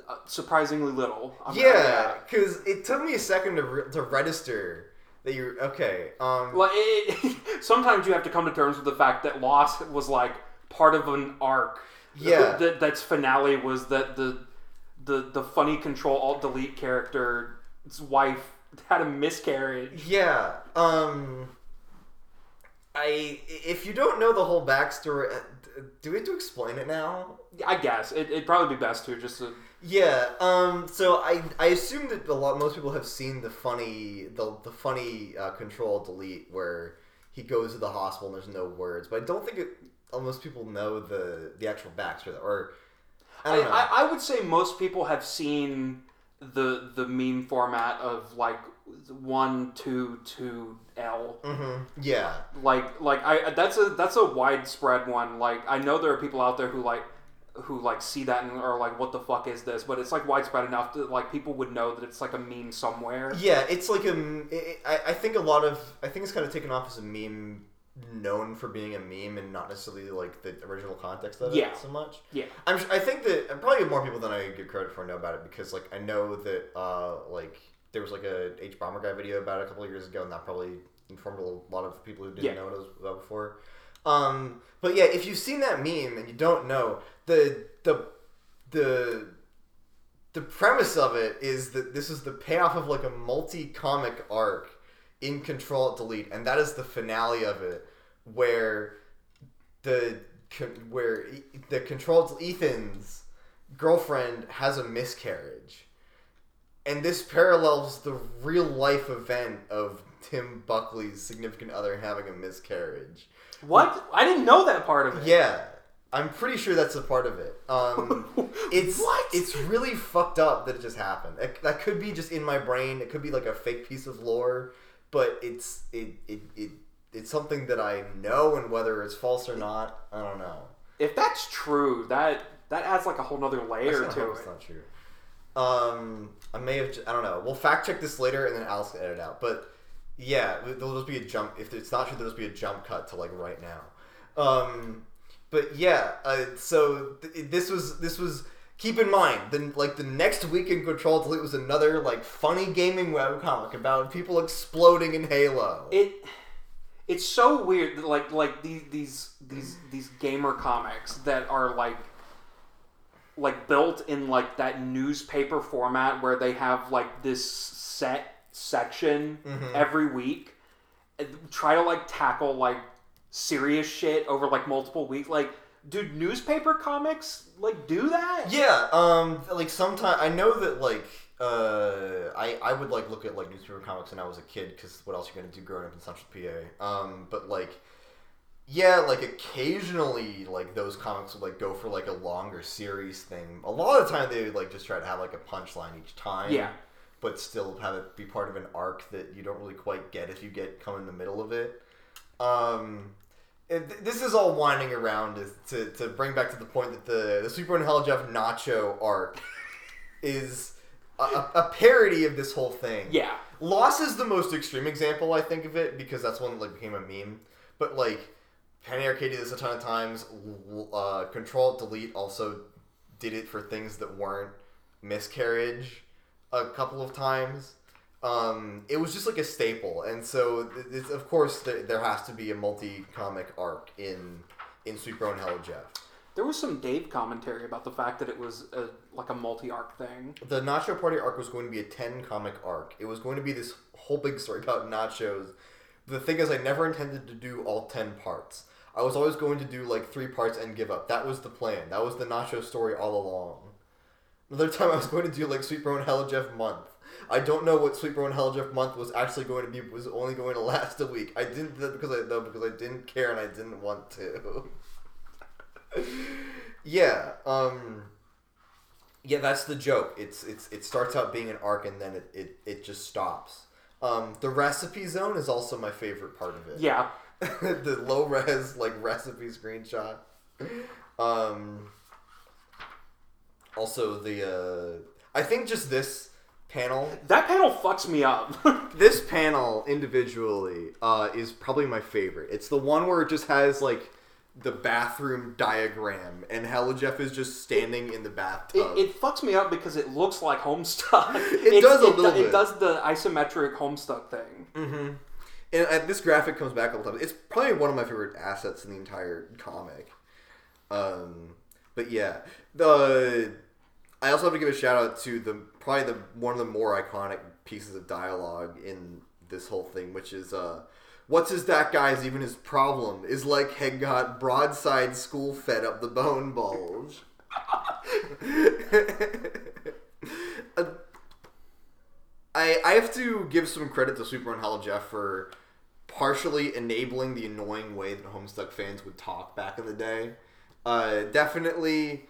Uh, surprisingly little. I'm- Yeah, because it took me a second to re- to register that you're okay. Um, Like it, sometimes you have to come to terms with the fact that loss was like part of an arc. Yeah. That that's finale was that the the the funny control alt delete character's wife had a miscarriage. yeah. Um, I if you don't know the whole backstory, uh, do we have to explain it now? I guess it, it'd probably be best to just to, Yeah. Um. So I I assume that a lot most people have seen the funny the the funny uh, control delete where he goes to the hospital and there's no words, but I don't think it, uh, most people know the the actual backstory or I I, don't know. I, I would say most people have seen the the meme format of like one two two L. hmm Yeah. like like I that's a that's a widespread one. Like I know there are people out there who like who like see that and are like, what the fuck is this? But it's like widespread enough that like people would know that it's like a meme somewhere. Yeah. It's like a. it- I I think a lot of I think it's kind of taken off as a meme known for being a meme and not necessarily like the original context of it Yeah. so much. Yeah. I'm, I think that probably more people than I give credit for know about it because like I know that uh like there was like a Hbomberguy video about it a couple of years ago and that probably informed a lot of people who didn't Yeah. know what it was about before. Um, but yeah, if you've seen that meme and you don't know the the the the premise of it is that this is the payoff of like a multi comic arc in Control Alt Delete, and that is the finale of it, where the where the Control Ethan's girlfriend has a miscarriage, and this parallels the real life event of Tim Buckley's significant other having a miscarriage. What? I didn't know that part of it. Yeah, I'm pretty sure that's a part of it. Um, it's What? It's really fucked up that it just happened. It, that could be just in my brain. It could be like a fake piece of lore, but it's it it, it it's something that I know, and whether it's false or not, I don't know. If that's true, that that adds like a whole nother layer to it. it's not true. Um, I may have. I don't know. We'll fact check this later, and then Alex can edit out. But yeah, there'll just be a jump. If it's not true, there'll just be a jump cut to like right now. Um, but yeah. Uh, so th- this was this was. Keep in mind, then like the next week in Control Delete was another like funny gaming webcomic about people exploding in Halo. It it's so weird that like like these these these these gamer comics that are like like built in like that newspaper format where they have like this set section mm-hmm. every week and try to like tackle like serious shit over like multiple weeks like dude newspaper comics like do that Yeah, um, like sometimes I know that like uh, I I would like look at like newspaper comics when I was a kid because what else are you gonna do growing up in Central PA? Um, but like, yeah, like occasionally like those comics would like go for like a longer series thing. A lot of the time they would like just try to have like a punchline each time. Yeah. But still have it be part of an arc that you don't really quite get if you get come in the middle of it. Um, this is all winding around to, to, to bring back to the point that the the Sweet Bro and Hella Jeff Nacho arc is a, a, a parody of this whole thing. yeah Loss is the most extreme example I think of it because that's one that like became a meme. But like Penny Arcade did this a ton of times. Uh, Control Delete also did it for things that weren't miscarriage a couple of times. Um, it was just like a staple, and so it's, of course there, there has to be a multi comic arc in in Sweet Bro and Hella Jeff. There was some Dave commentary about the fact that it was a, like a multi arc thing. The Nacho Party arc was going to be a ten comic arc. It was going to be this whole big story about nachos. The thing is, I never intended to do all ten parts. I was always going to do like three parts and give up. That was the plan. That was the Nacho story all along. Another time I was going to do like Sweet Bro and Hella Jeff month. I don't know what Sweet Bro and Hella Jeff month was actually going to be. Was only going to last a week. I didn't do that because I though because I didn't care and I didn't want to. yeah. Um. Yeah, that's the joke. It's it's it starts out being an arc and then it, it, it just stops. Um, the recipe zone is also my favorite part of it Yeah. the low res like recipe screenshot. Um, also the uh, I think just this panel, That panel fucks me up. this panel individually uh, is probably my favorite. It's the one where it just has like the bathroom diagram and Hella Jeff is just standing in the It, bathtub. it fucks me up because it looks like Homestuck. It does a it, little It bit. It does the isometric Homestuck thing. Mm-hmm. And uh, this graphic comes back all the time. It's probably one of my favorite assets in the entire comic. Um, but yeah, the I also have to give a shout out to the probably the one of the more iconic pieces of dialogue in this whole thing, which is uh, what's his that guy's even his problem is like had got broadside school fed up the bone bulge. Uh, I I have to give some credit to Sweet Bro and Hella Jeff for partially enabling the annoying way that Homestuck fans would talk back in the day. Uh, definitely,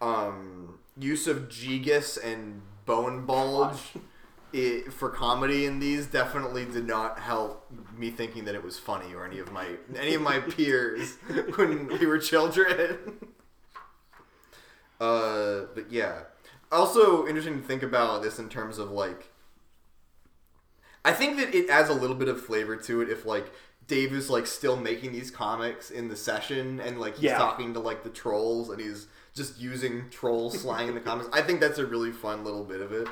um, use of Gigas and Bone Bulge it, for comedy in these definitely did not help me thinking that it was funny or any of my any of my peers when we were children. uh, but yeah, also interesting to think about this in terms of like I think that it adds a little bit of flavor to it if like Dave is like still making these comics in the session and like he's Yeah. talking to like the trolls and he's just using troll slang in the comics. I think that's a really fun little bit of it.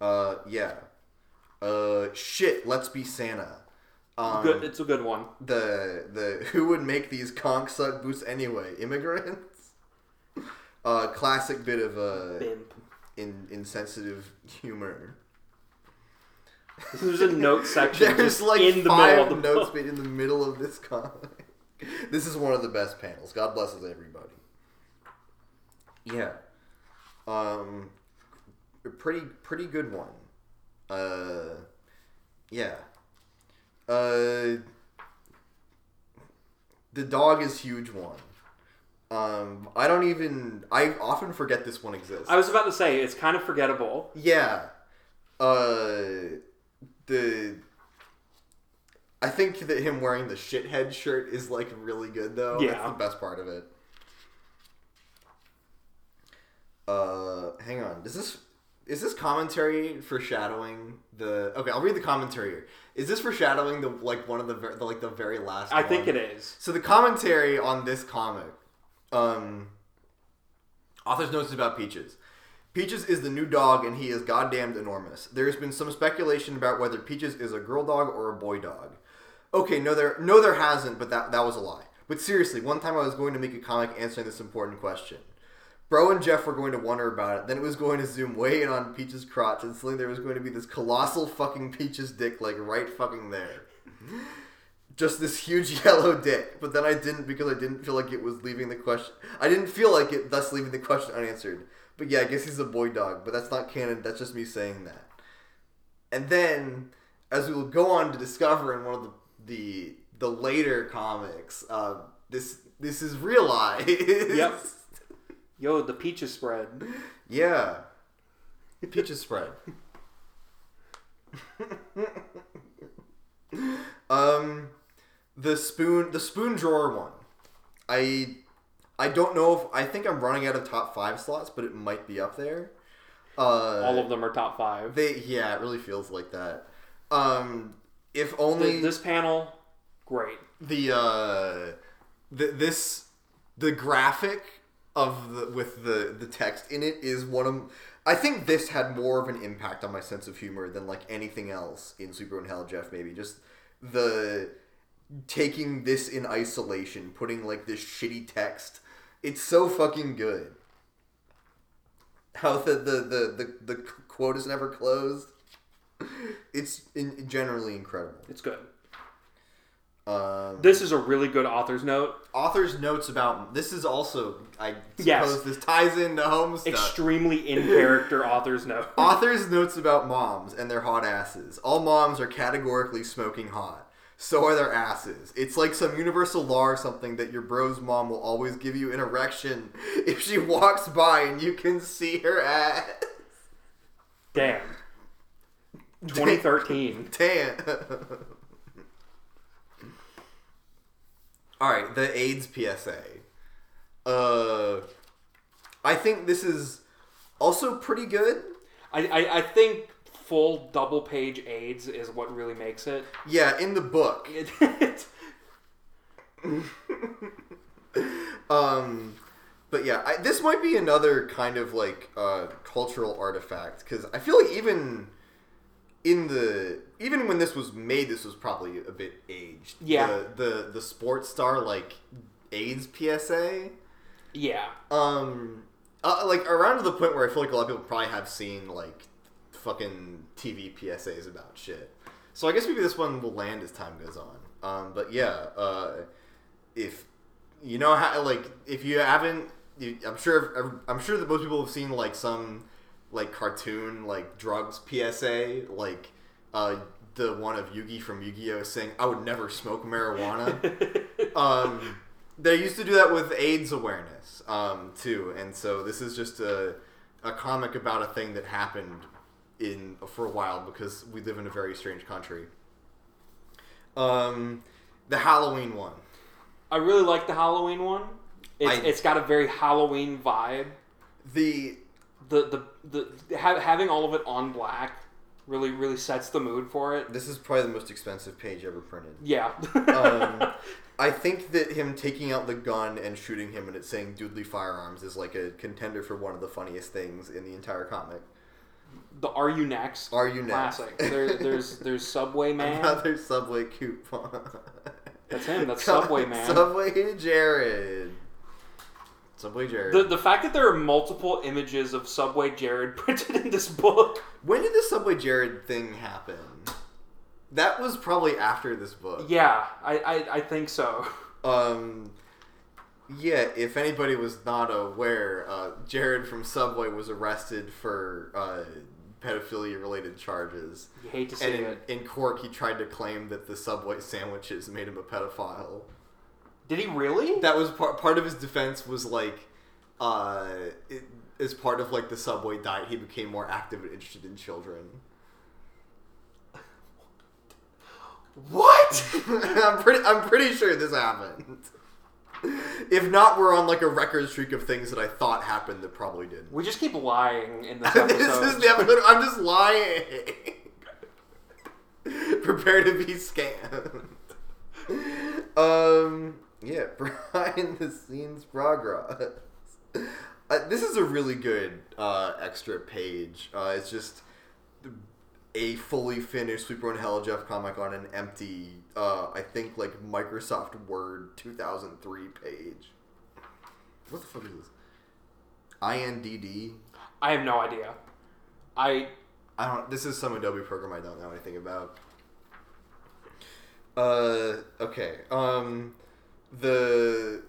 Uh yeah. Uh shit, let's be Santa. Um, Good. It's a good one. the the who would make these conch suck boots anyway? Immigrants. Uh, classic bit of uh, Bimp. in insensitive humor. There's a note section There's just like in the five middle of the notes book. in the middle of this comic. This is one of the best panels. God blesses everybody. Yeah. Um pretty pretty good one. Uh yeah. Uh the dog is huge one. Um I don't even I often forget this one exists. I was about to say it's kind of forgettable. Yeah. Uh the I think that him wearing the shithead shirt is like really good though. That's Yeah. the best part of it. Uh hang on. Is this is this commentary foreshadowing the Okay, I'll read the commentary here. Is this foreshadowing the like one of the, ver- the like the very last I think it is. So the commentary on this comic, um, author's notes about Peaches. Peaches is the new dog, and he is goddamned enormous. There has been some speculation about whether Peaches is a girl dog or a boy dog. Okay, no, there, no, there hasn't, but that that was a lie. But seriously, one time I was going to make a comic answering this important question. Bro and Jeff were going to wonder about it. Then it was going to zoom way in on Peach's crotch, and suddenly there was going to be this colossal fucking Peach's dick, like right fucking there just this huge yellow dick. But then I didn't because I didn't feel like it was leaving the question. I didn't feel like it, thus leaving the question unanswered. But yeah, I guess he's a boy dog. But that's not canon. That's just me saying that. And then, as we will go on to discover in one of the the, the later comics, uh, this this is realized. Yep. Yo, the peaches spread. Yeah. The peaches spread. um, the spoon, the spoon drawer one. I, I don't know if I think I'm running out of top five slots, but it might be up there. Uh, All of them are top five. they, yeah, it really feels like that. Um, if only this panel, great. the uh the, this the graphic of the with the the text in it is one of I think this had more of an impact on my sense of humor than like anything else in Sweet Bro and Hella Jeff. Maybe just the taking this in isolation, putting like this shitty text. It's so fucking good. How the the the the, the quote is never closed. It's in, generally incredible. It's good. Um, This is a really good author's note. author's notes about this is also I suppose Yes. this ties into Homestuck. Extremely in character author's note. Author's notes about moms and their hot asses. All moms are categorically smoking hot. So are their asses. It's like some universal law or something that your bro's mom will always give you an erection if she walks by and you can see her ass. Damn. 2013. Damn. All right, the AIDS PSA. Uh, I think this is also pretty good. I, I, I think full double page AIDS is what really makes it. Yeah, in the book. Um, but yeah, I, this might be another kind of like uh, cultural artifact because I feel like even in the even when this was made, this was probably a bit aged. Yeah. The the, the sports star like AIDS PSA. yeah. Um, uh, like around to the point where I feel like a lot of people probably have seen like fucking TV PSAs about shit. So I guess maybe this one will land as time goes on. Um, but yeah, uh, if you know how, like, if you haven't, you, I'm sure, I'm sure that most people have seen like some like cartoon like drugs PSA, like uh, the one of Yugi from Yu-Gi-Oh saying, "I would never smoke marijuana." um, they used to do that with AIDS awareness um, too, and so this is just a, a comic about a thing that happened in for a while because we live in a very strange country. Um, the Halloween one. I really like the Halloween one. It's, I- it's got a very Halloween vibe. The The the the ha- having all of it on black really really sets the mood for it. this is probably the most expensive page ever printed. Yeah. Um, I think that him taking out the gun and shooting him and it saying "Doodly Firearms" is like a contender for one of the funniest things in the entire comic. the Are You Next? Are you next? Classic. There, there's there's Subway Man. Another Subway coupon. That's him. That's Subway Man. Subway Jared. Subway Jared. The the fact that there are multiple images of Subway Jared printed in this book. when did the Subway Jared thing happen? That was probably after this book. Yeah, I I, I think so. Um, yeah, if anybody was not aware, uh, Jared from Subway was arrested for uh, pedophilia related charges. You hate to see And in, it. in court, he tried to claim that the Subway sandwiches made him a pedophile. Did he really? That was part, part of his defense was like, uh, it, as part of like the Subway diet, he became more active and interested in children. what? I'm pretty. I'm pretty sure this happened. If not, we're on like a record streak of things that I thought happened that probably didn't. We just keep lying in this episode. this is the episode. I'm just lying. Prepare to be scammed. Um. Yeah. Behind the scenes progress. Uh, this is a really good uh, extra page. Uh, it's just a fully finished Sweet Bro and Hella Jeff comic on an empty, uh, I think like Microsoft Word 2003 page. What the fuck is this? INDD. I have no idea. I I don't. This is some Adobe program I don't know anything about. Uh. Okay. Um. The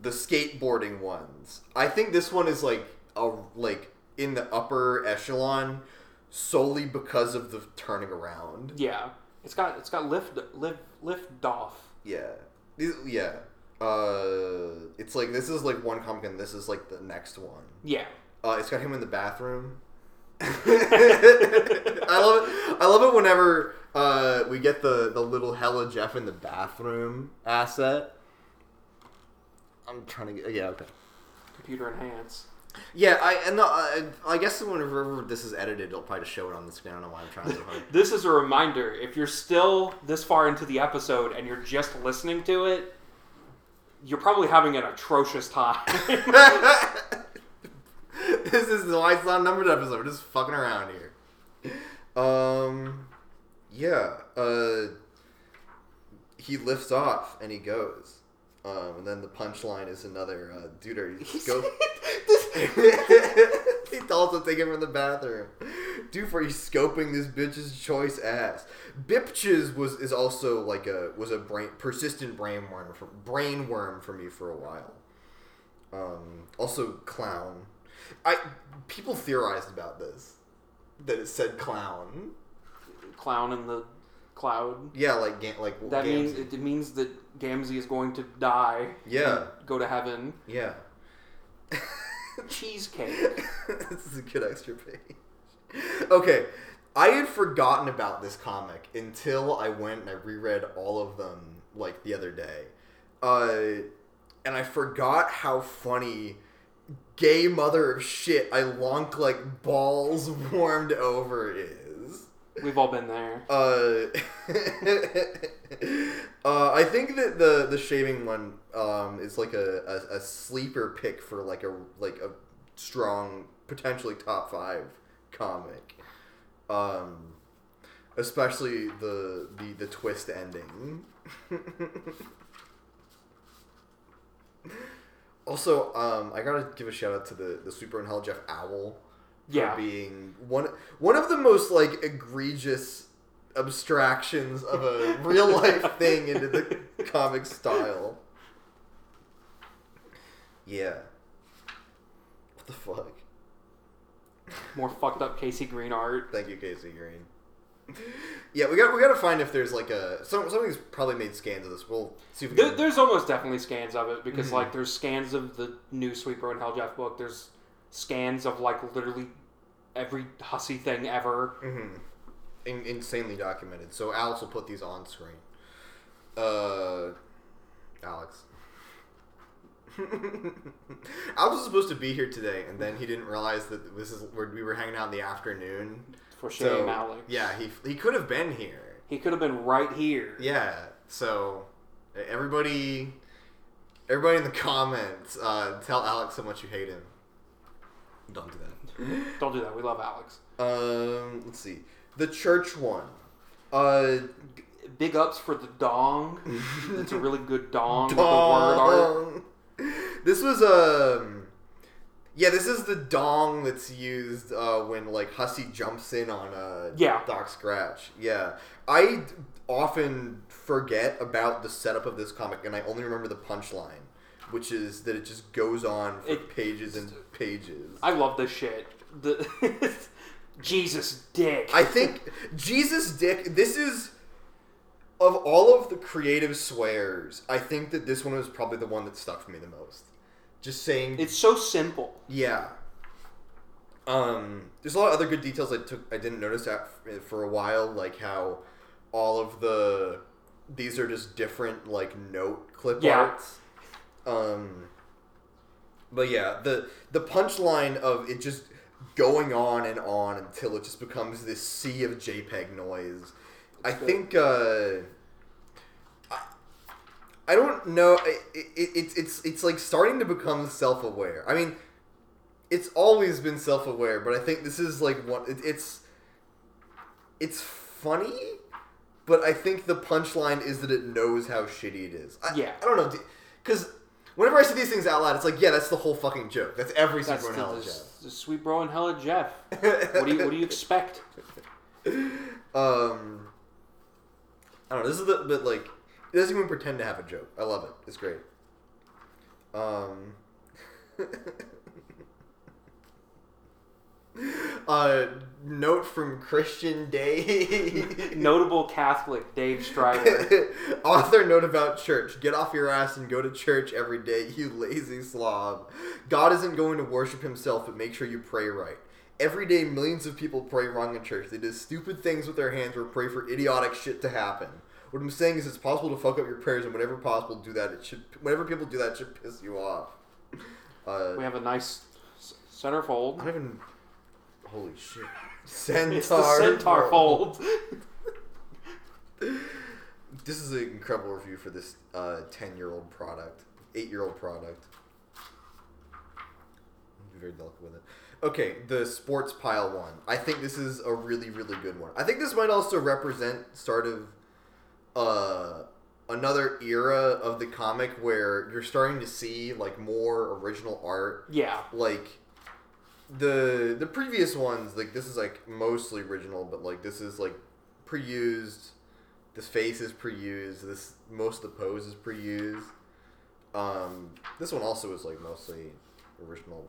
the skateboarding ones. I think this one is like a like in the upper echelon solely because of the turning around. yeah. It's got it's got lift lift lift off. Yeah. Yeah. Uh. It's like this is like one comic and this is like the next one. Yeah. Uh, it's got him in the bathroom. I love it. I love it whenever uh, we get the the little Hella Jeff in the bathroom asset. I'm trying to get. Yeah. Okay. Computer enhance. Yeah. I and the, I, I guess whenever this is edited, it'll probably just show it on the screen. I don't know why I'm trying so hard. This is a reminder. If you're still this far into the episode and you're just listening to it, you're probably having an atrocious time. this is why it's not a numbered episode. We're just fucking around here. Um, yeah. Uh, he lifts off and he goes. Um, and then the punchline is another uh, dude. Are you go? he tells him take him from the bathroom. Dude, for you scoping this bitch's choice ass. Bipches was is also like a was a brain persistent brain worm for brain worm for me for a while. Um, also clown. I people theorized about this that it said clown. Clown in the cloud. Yeah, like like That Gamzee. means it means that Gamzee is going to die. Yeah. Go to heaven. yeah. Cheesecake. this is a good extra page. Okay, I had forgotten about this comic until I went and I reread all of them like the other day, uh, and I forgot how funny "gay mother of shit" I lonk like balls warmed over is. We've all been there. Uh, uh, I think that the the shaving one um, is like a, a, a sleeper pick for like a like a strong potentially top five comic. Um, especially the the the twist ending. also, um, I gotta give a shout out to the the Sweet Bro and Hella Jeff Owl Yeah. being one one of the most like egregious abstractions of a real life thing into the comic style. Yeah. What the fuck? More fucked up Casey Green art. Thank you, Casey Green. Yeah, we got we got to find if there's like a some somebody's probably made scans of this. We'll see if we There, can. there's almost definitely scans of it because Mhm. like there's scans of the new Sweet Bro and Hella Jeff book. There's scans of like literally every Hussie thing ever. hmm In, insanely documented. So Alex will put these on screen. Uh, Alex. Alex was supposed to be here today, and then he didn't realize that this is where we were hanging out in the afternoon. For shame, So Alex. yeah, he he could have been here. He could have been right here. Yeah. So everybody, everybody in the comments, uh, tell Alex how much you hate him. Don't do that. Don't do that. We love Alex. Um, let's see. The church one. Uh, Big ups for the dong. it's a really good dong, with the word art. dong. This was um, yeah, this is the dong that's used uh, when like Hussie jumps in on a Yeah. Doc Scratch. Yeah, I often forget about the setup of this comic, and I only remember the punchline, which is that it just goes on for It- pages and pages. I love this shit. The Jesus dick. I think Jesus Dick. This is of all of the creative swears. I think that this one was probably the one that stuck for me the most. Just saying, it's so simple. yeah. Um, there's a lot of other good details I took. I didn't notice at, for a while, like how all of the these are just different like note clip Yeah. arts. Um, but yeah, the the punchline of it just going on and on until it just becomes this sea of JPEG noise. I think uh, I, I don't know. It, it, it's it's it's like starting to become self aware. I mean, it's always been self aware, but I think this is like one. It, it's it's funny, but I think the punchline is that it knows how shitty it is. I, Yeah. I don't know because. Whenever I see these things out loud, it's like, yeah, that's the whole fucking joke. That's every That's Super the, Hell the, the sweet bro and hella Jeff. Jeff. What do you what do you expect? Um, I don't know. This is the but like it doesn't even pretend to have a joke. I love it. It's great. Um. uh, note from Christian Dave. Notable Catholic Dave Strider. Author note about church. Get off your ass and go to church every day, you lazy slob. God isn't going to worship himself, but make sure you pray right. Every day, millions of people pray wrong in church. They do stupid things with their hands or pray for idiotic shit to happen. What I'm saying is, it's possible to fuck up your prayers, and whenever possible, do that. It should. Whenever people do that, it should piss you off. Uh, we have a nice s- I centerfold. don't even. Holy shit! Centaur. It's the centaur fold. This is an incredible review for this ten-year-old product, eight-year-old product. I'm very delicate with it. Okay, the sports pile one. I think this is a really, really good one. I think this might also represent sort of uh, another era of the comic where you're starting to see like more original art. Yeah. Like the the previous ones, like this is like mostly original, but like this is like pre-used. This face is pre-used. This most of the pose is pre-used. Um, this one also is like mostly original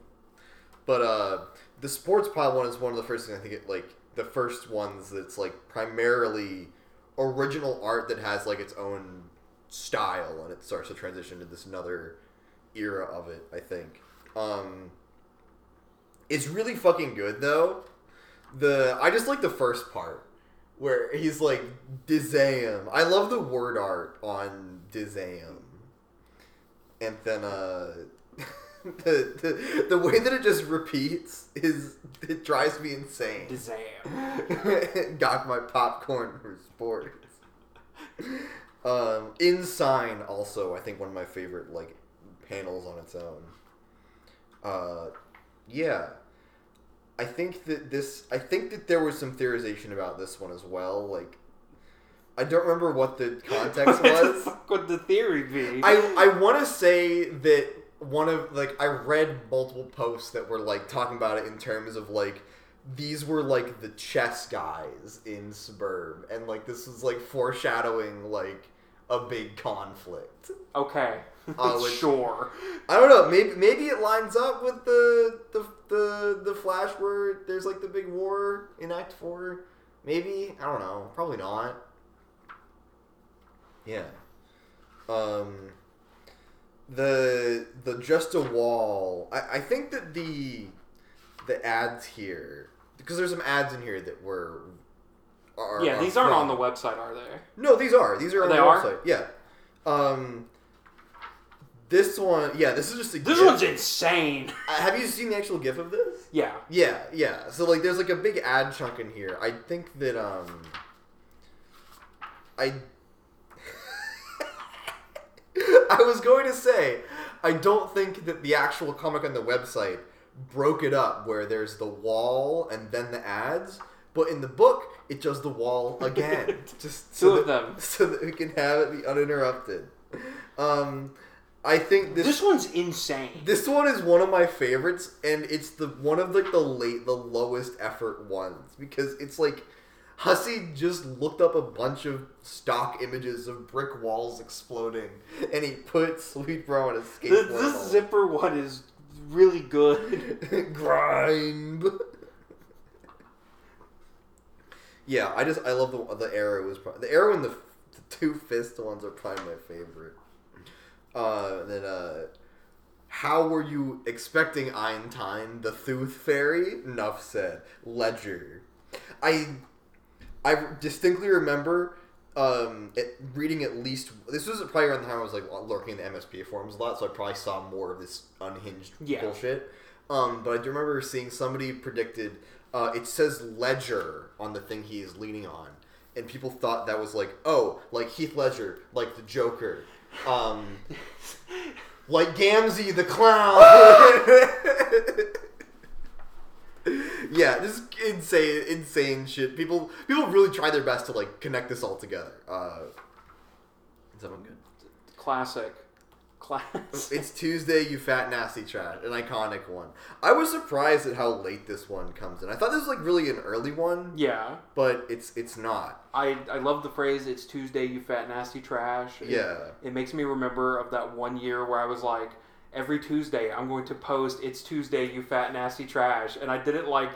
but uh, the sports pile one is one of the first things I think it like the first ones that's like primarily original art that has like its own style and it starts to transition to this another era of it. I think. Um, it's really fucking good though. The I just like the first part where he's like Dizam. I love the word art on Dizam. And then uh the, the the way that it just repeats is it drives me insane. Dizam. Got my popcorn for sports. Um, in sign also I think one of my favorite like panels on its own. Uh, yeah. I think that this I think that there was some theorization about this one as well. Like I don't remember what the context what the was. fuck would the theory be? I I want to say that one of like I read multiple posts that were like talking about it in terms of like these were like the chess guys in Suburb and like this was like foreshadowing like a big conflict. okay. Uh, which- sure. I don't know, maybe maybe it lines up with the the the the Flash where there's like the big war in Act 4. Maybe, I don't know, probably not. Yeah. Um the the just a wall. I, I think that the the ads here because there's some ads in here that were are, yeah, are these aren't on the website, are they? no, these are. These are on They the are? website. Yeah. Um, this one, yeah, this is just a. This GIF. one's insane. Uh, Have you seen the actual GIF of this? Yeah. Yeah, yeah. So like, there's like a big ad chunk in here. I think that um, I. I was going to say, I don't think that the actual comic on the website broke it up where there's the wall and then the ads, but in the book it does the wall again, just Two so of that, them. so that we can have it be uninterrupted. Um, I think this This one's insane. this one is one of my favorites, and it's the one of like the late, the lowest effort ones because it's like Hussie just looked up a bunch of stock images of brick walls exploding, and he put Sweet Bro on a This, skateboard. this zipper one is really good. grind. yeah, I just I love the the arrow was pro- the arrow and the, the two fist ones are probably my favorite. Uh, then uh, how were you expecting Eintine, the Thuth fairy? Enough said. Ledger. I I distinctly remember um, it, reading at least this was probably around the time I was like lurking in the MSP forums a lot, so I probably saw more of this unhinged Yeah. bullshit. Um, but I do remember seeing somebody predicted uh, it says Ledger on the thing he is leaning on, and people thought that was like oh like Heath Ledger, like the Joker, um, like Gamzee the clown. yeah, just insane, insane shit. People, people really try their best to like connect this all together. Uh, is that one good? Classic. Classic. It's Tuesday, you fat nasty trash, an iconic one. I was surprised at how late this one comes in. I thought this was like really an early one, Yeah. but it's it's not. I, I love the phrase "It's Tuesday, you fat nasty trash." It, Yeah. It makes me remember of that one year where I was like, every Tuesday I'm going to post "It's Tuesday, you fat nasty trash," and I did it like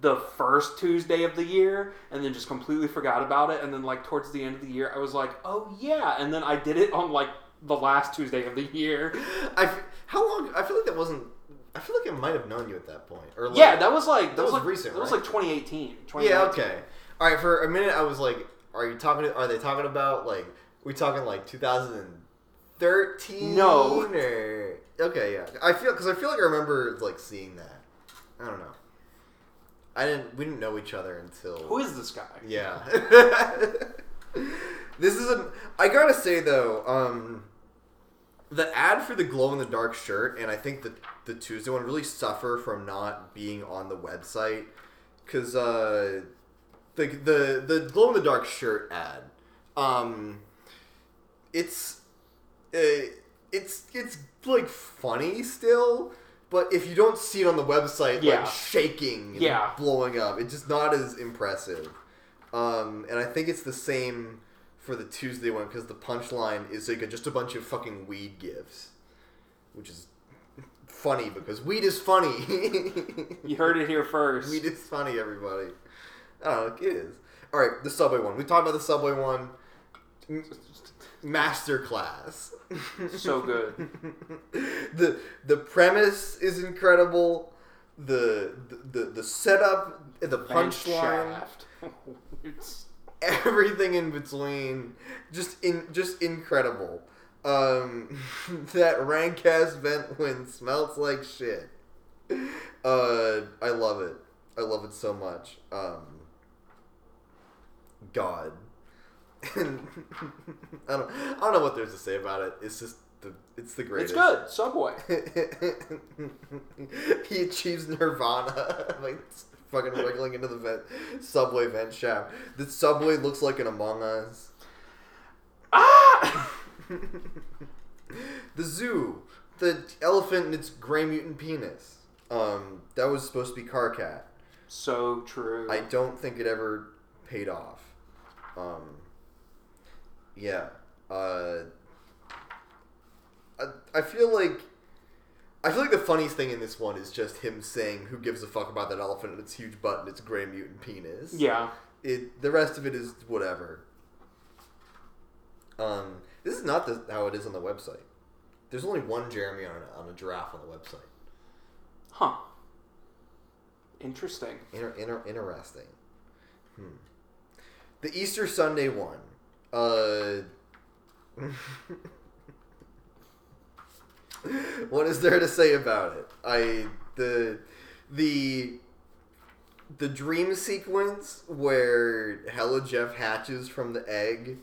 the first Tuesday of the year, and then just completely forgot about it. And then like towards the end of the year, I was like, "Oh yeah," and then I did it on like the last Tuesday of the year. I how long? I feel like that wasn't. I feel like I might have known you at that point. Or like, yeah, that was like that, that was, was like recent, That was like 2018. Yeah. Okay. All right. For a minute, I was like, "Are you talking? Are they talking about like? we talking like 2013? No. Or, okay. Yeah. I feel because I feel like I remember like seeing that. I don't know. I didn't. We didn't know each other until. Who is this guy? Yeah. this is a. I gotta say though, um, the ad for the glow in the dark shirt and I think the the Tuesday one really suffer from not being on the website because uh, the the the glow in the dark shirt ad, um, it's uh, it's it's like funny still. But if you don't see it on the website, Yeah. like shaking and Yeah. blowing up, it's just not as impressive. Um, and I think it's the same for the Tuesday one because the punchline is like a, just a bunch of fucking weed gifts, which is funny because weed is funny. You heard it here first. weed is funny, everybody. Oh, it is. All right, the subway one. We talked about the subway one. Masterclass. So good. the the premise is incredible. The the the, the setup, the punchline It's- everything in between. Just in just incredible. Um that rank ass vent wind smells like shit. Uh i love it. I love it so much. Um god. And i don't i don't know what there's to say about it. It's just the it's the greatest. it's good. Subway. he achieves nirvana. Like fucking wiggling into the vent subway vent shaft. The subway looks like an among us. Ah! the zoo. The elephant and its gray mutant penis. Um that was supposed to be Karkat so true. i don't think it ever paid off. Um yeah. Uh I, I feel like I feel like the funniest thing in this one is just him saying, "Who gives a fuck about that elephant and its huge butt and its gray mutant penis?" yeah. It the rest of it is whatever. Um, this is not the, how it is on the website. There's only one Jeremy on a, on a giraffe on the website. Huh. Interesting. Inter, inter, interesting. Hmm. The Easter Sunday one. Uh, what is there to say about it? I the the the dream sequence where Hella Jeff hatches from the egg.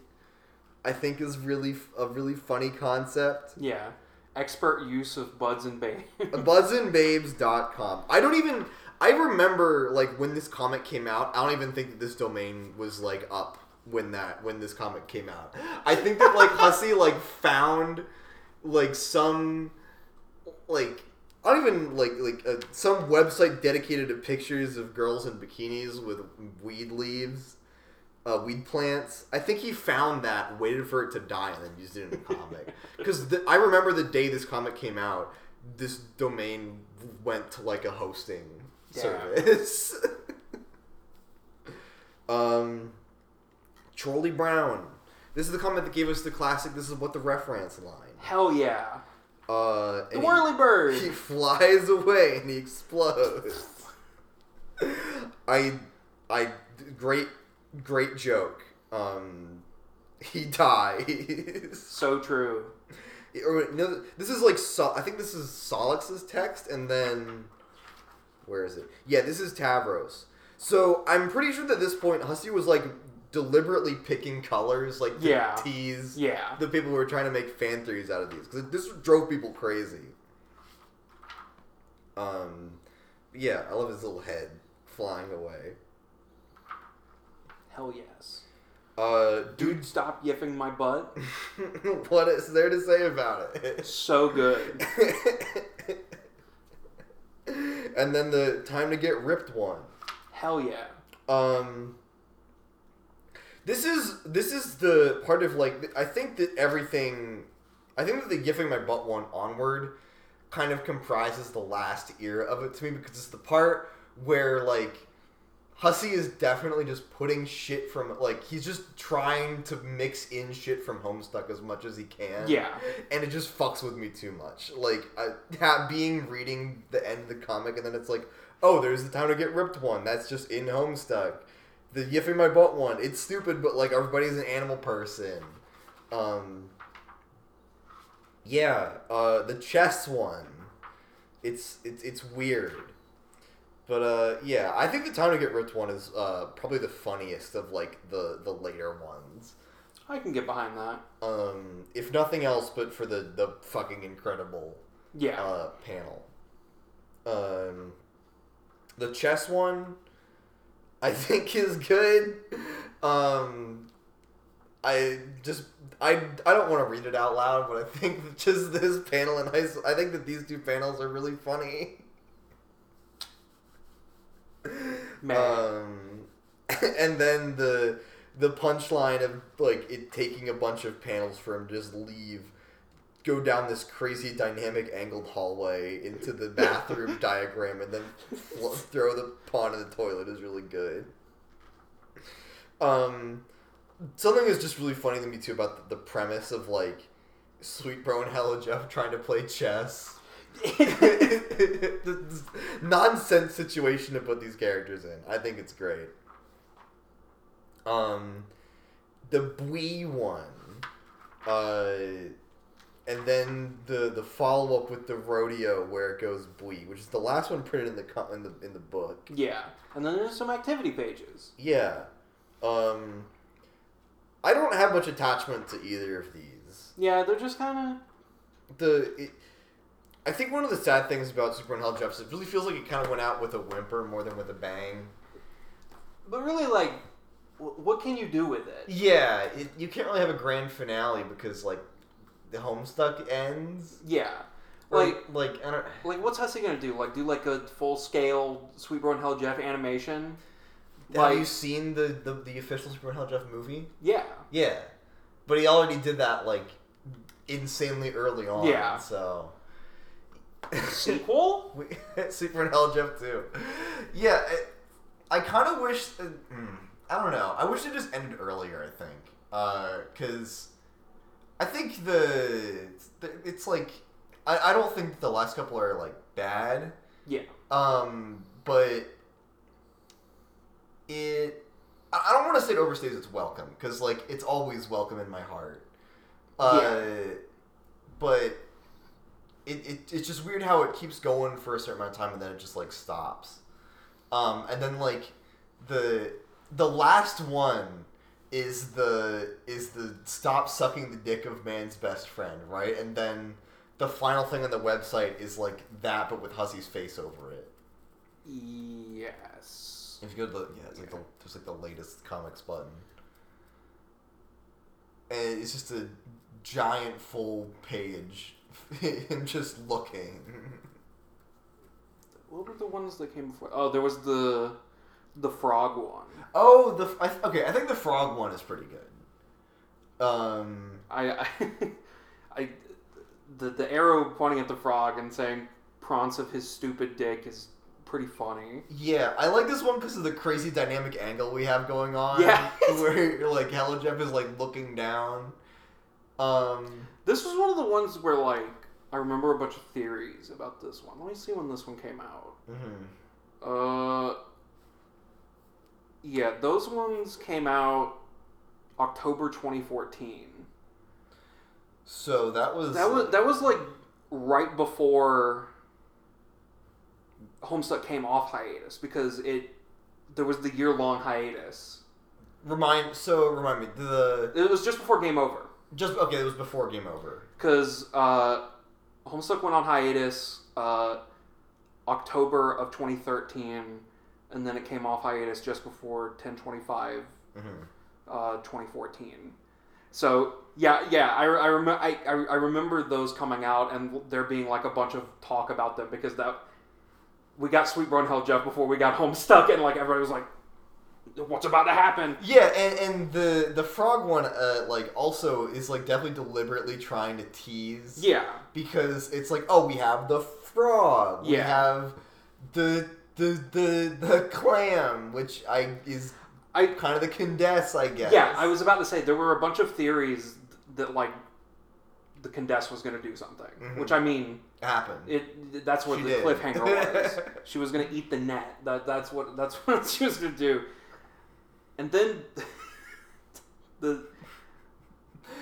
I think is really f- a really funny concept. Yeah. Expert use of buds and bane. buzzandbabes.com. I don't even I remember like when this comic came out, I don't even think that this domain was like up when that when this comic came out. I think that like Hussie like found like some like I don't even like like uh, some website dedicated to pictures of girls in bikinis with weed leaves, uh, weed plants. I think he found that, waited for it to die, and then used it in a comic. Because I remember the day this comic came out, this domain went to like a hosting service. um, Charlie Brown. This is the comment that gave us the classic. This is what the reference line. Hell yeah. Uh, The and he- whirly bird. he flies away and he explodes. I, I, great, great joke. Um, he dies. So true. or no, this is like Sol- I think this is Sollux's text, and then where is it? Yeah, this is Tavros. So I'm pretty sure that at this point Hussie was like deliberately picking colors, like to Yeah. tease Yeah. the people who were trying to make fan theories out of these because this drove people crazy. Um, yeah, I love his little head flying away. Hell yes. Uh, Dude, stop yiffing my butt. what is there to say about it? So good. and then the time to get ripped one. Hell yeah. Um, this is this is the part of like I think that everything, I think that the gifting my butt one onward, kind of comprises the last era of it to me because it's the part where like. Hussie is definitely just putting shit from like he's just trying to mix in shit from Homestuck as much as he can. Yeah. and it just fucks with me too much. Like I, being reading the end of the comic, and then it's like, oh, there's the time to get ripped one. That's just in Homestuck. The yiffing my butt one. It's stupid, but like everybody's an animal person. Um. Yeah. Uh, the chess one. It's it's it's weird. But uh, yeah, I think the time to get ripped one is uh, probably the funniest of like the the later ones. I can get behind that. Um, if nothing else, but for the the fucking incredible Yeah. uh, panel. Um, the chess one, I think is good. Um, I just I I don't want to read it out loud, but I think just this panel and school, I think that these two panels are really funny. Man. Um, and then the the punchline of like it taking a bunch of panels for him to just leave, go down this crazy dynamic angled hallway into the bathroom diagram, and then fl- throw the pawn in the toilet is really good. Um, something is just really funny to me too about the, the premise of like Sweet Bro and Hella Jeff trying to play chess. this nonsense situation to put these characters in. I think it's great. Um, the Bui one, uh, and then the the follow up with the rodeo where it goes Bui, which is the last one printed in the co- in the in the book. yeah. And then there's some activity pages. Yeah. Um, I don't have much attachment to either of these. Yeah, they're just kind of the it, I think one of the sad things about Super Hella Jeff is it really feels like it kind of went out with a whimper more than with a bang. But really, like, wh- what can you do with it? Yeah, it, you can't really have a grand finale because like the Homestuck ends. Yeah. Or, Like, like I don't. like what's Hussie gonna do? Like, do like a full scale Sweet Bro and Hella Jeff animation? Have Like- you seen the, the the official and Hella Jeff movie? Yeah. Yeah, but he already did that like insanely early on. Yeah. So. Sequel? And Hella Jeff too. Yeah, it, I kind of wish. Uh, mm, I don't know. I wish it just ended earlier. I think because I think the, the it's like I, I don't think the last couple are like bad. Yeah. Um, but it I don't want to say it overstays its welcome because like it's always welcome in my heart. Uh, but it, it it's just weird how it keeps going for a certain amount of time and then it just like stops. Um, and then like the the last one is the is the stop sucking the dick of man's best friend, right? And then the final thing on the website is like that, but with Hussie's face over it. Yes. If you go to the yeah, it's like the just like the latest comics button, and it's just a giant full page, him just looking. What were the ones that came before? Oh, there was the the frog one. Oh, the I, okay. I think the frog one is pretty good. Um, I, I, I the the arrow pointing at the frog and saying "prance of his stupid dick" is pretty funny. yeah, I like this one because of the crazy dynamic angle we have going on. Yeah. where like Hella Jeff is like looking down. Um, This was one of the ones where like I remember a bunch of theories about this one. Let me see when this one came out. mhm. Uh, yeah, those ones came out October 2014. So that was That was that was like right before Homestuck came off hiatus because it there was the year long hiatus. remind. So remind me the It was just before Game Over just okay. It was before Game Over. because uh, Homestuck went on hiatus uh, October of 2013, and then it came off hiatus just before 1025 hmm uh, 2014. So yeah, yeah, I, I, rem- I, I remember those coming out and there being like a bunch of talk about them because that we got Sweet Bro and Hella Jeff before we got home stuck and like everybody was like, "What's about to happen?" Yeah, and, and the the frog one, uh, like also is like definitely deliberately trying to tease. Yeah, because it's like, oh, we have the frog, we have the the the the clam, which I is I kind of the Condesce, I guess. yeah I was about to say there were a bunch of theories that like the Condesce was going to do something, Mhm. which I mean happened. it that's what She the did. cliffhanger was. she was going to eat the net. That that's what that's what she was going to do. And then the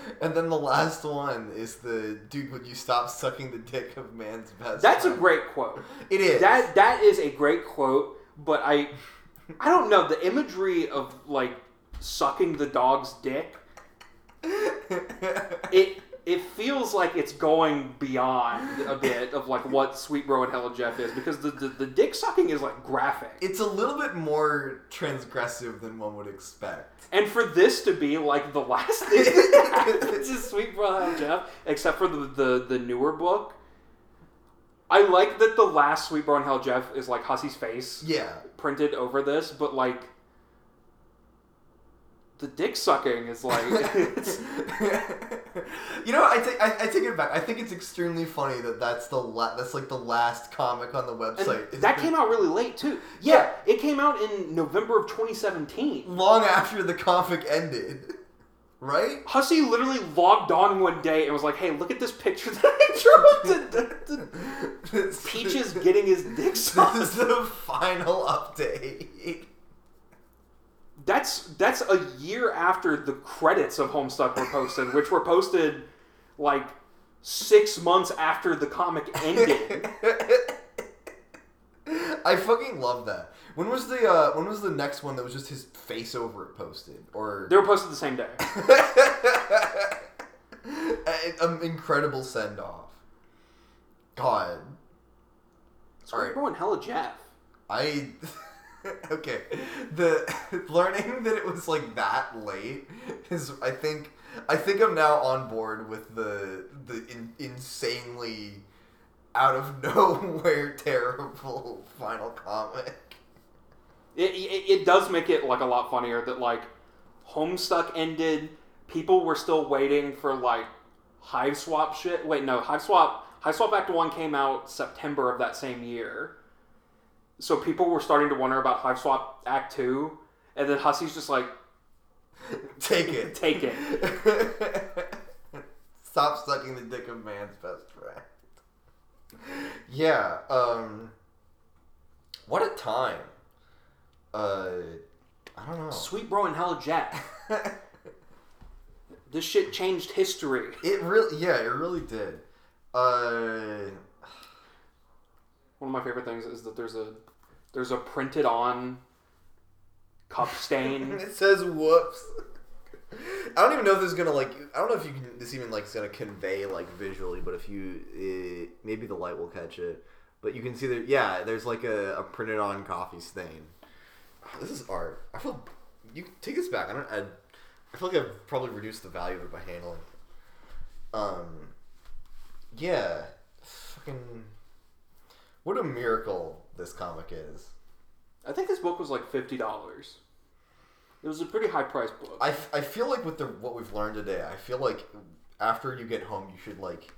and then the last one is the dude. Would you stop sucking the dick of man's best? That's a great quote. It is That that is a great quote, but I I don't know the imagery of like sucking the dog's dick it it feels like it's going beyond a bit of like what Sweet Bro and Hella Jeff is because the, the, the dick sucking is like graphic. It's a little bit more transgressive than one would expect. And for this to be like the last thing that happens Sweet Bro and Hella Jeff, except for the, the, the newer book. I like that the last Sweet Bro and Hella Jeff is like Hussie's face Yeah. printed over this, but like the dick sucking is like you know, I take I, I take it back. I think it's extremely funny that that's the la- that's like the last comic on the website. That came out really late too. Yeah, it came out in November of 2017. long after the comic ended, right? Hussie literally logged on one day and was like, "Hey, look at this picture that I drew of the- the- Peaches getting his dick sucked." This is the final update. That's that's a year after the credits of Homestuck were posted, which were posted like six months after the comic ended. I fucking love that. When was the uh, when was the next one that was just his face over it posted or They were posted the same day. an incredible send off. God, Alright. Bro and Hella Jeff. I okay. The learning that it was like that late is I think I think I'm now on board with the the in, insanely out of nowhere terrible final comic. It, it, it does make it like a lot funnier that like Homestuck ended, people were still waiting for like Hiveswap shit. Wait, no, Hiveswap Hive Swap Act One came out September of that same year. So people were starting to wonder about Hiveswap Act Two, and then Hussie's just like, Take it. take it. Stop sucking the dick of man's best friend. Yeah, um what a time. Uh I don't know. Sweet Bro and Hella Jack. This shit changed history. It really yeah, it really did. Uh One of my favorite things is that there's a there's a printed on cup stain. it says whoops. I don't even know if this is gonna like. I don't know if you can. This even like is gonna convey like visually, but if you, uh, maybe the light will catch it. But you can see that. Yeah, there's like a, a printed on coffee stain. This is art. I feel. You take this back. I don't. I, I feel like I've probably reduced the value of it by handling. it. Um. Yeah. Fucking. What a miracle this comic is. I think this book was like fifty dollars. It was a pretty high price book. I, f- I feel like with the what we've learned today, I feel like after you get home, you should like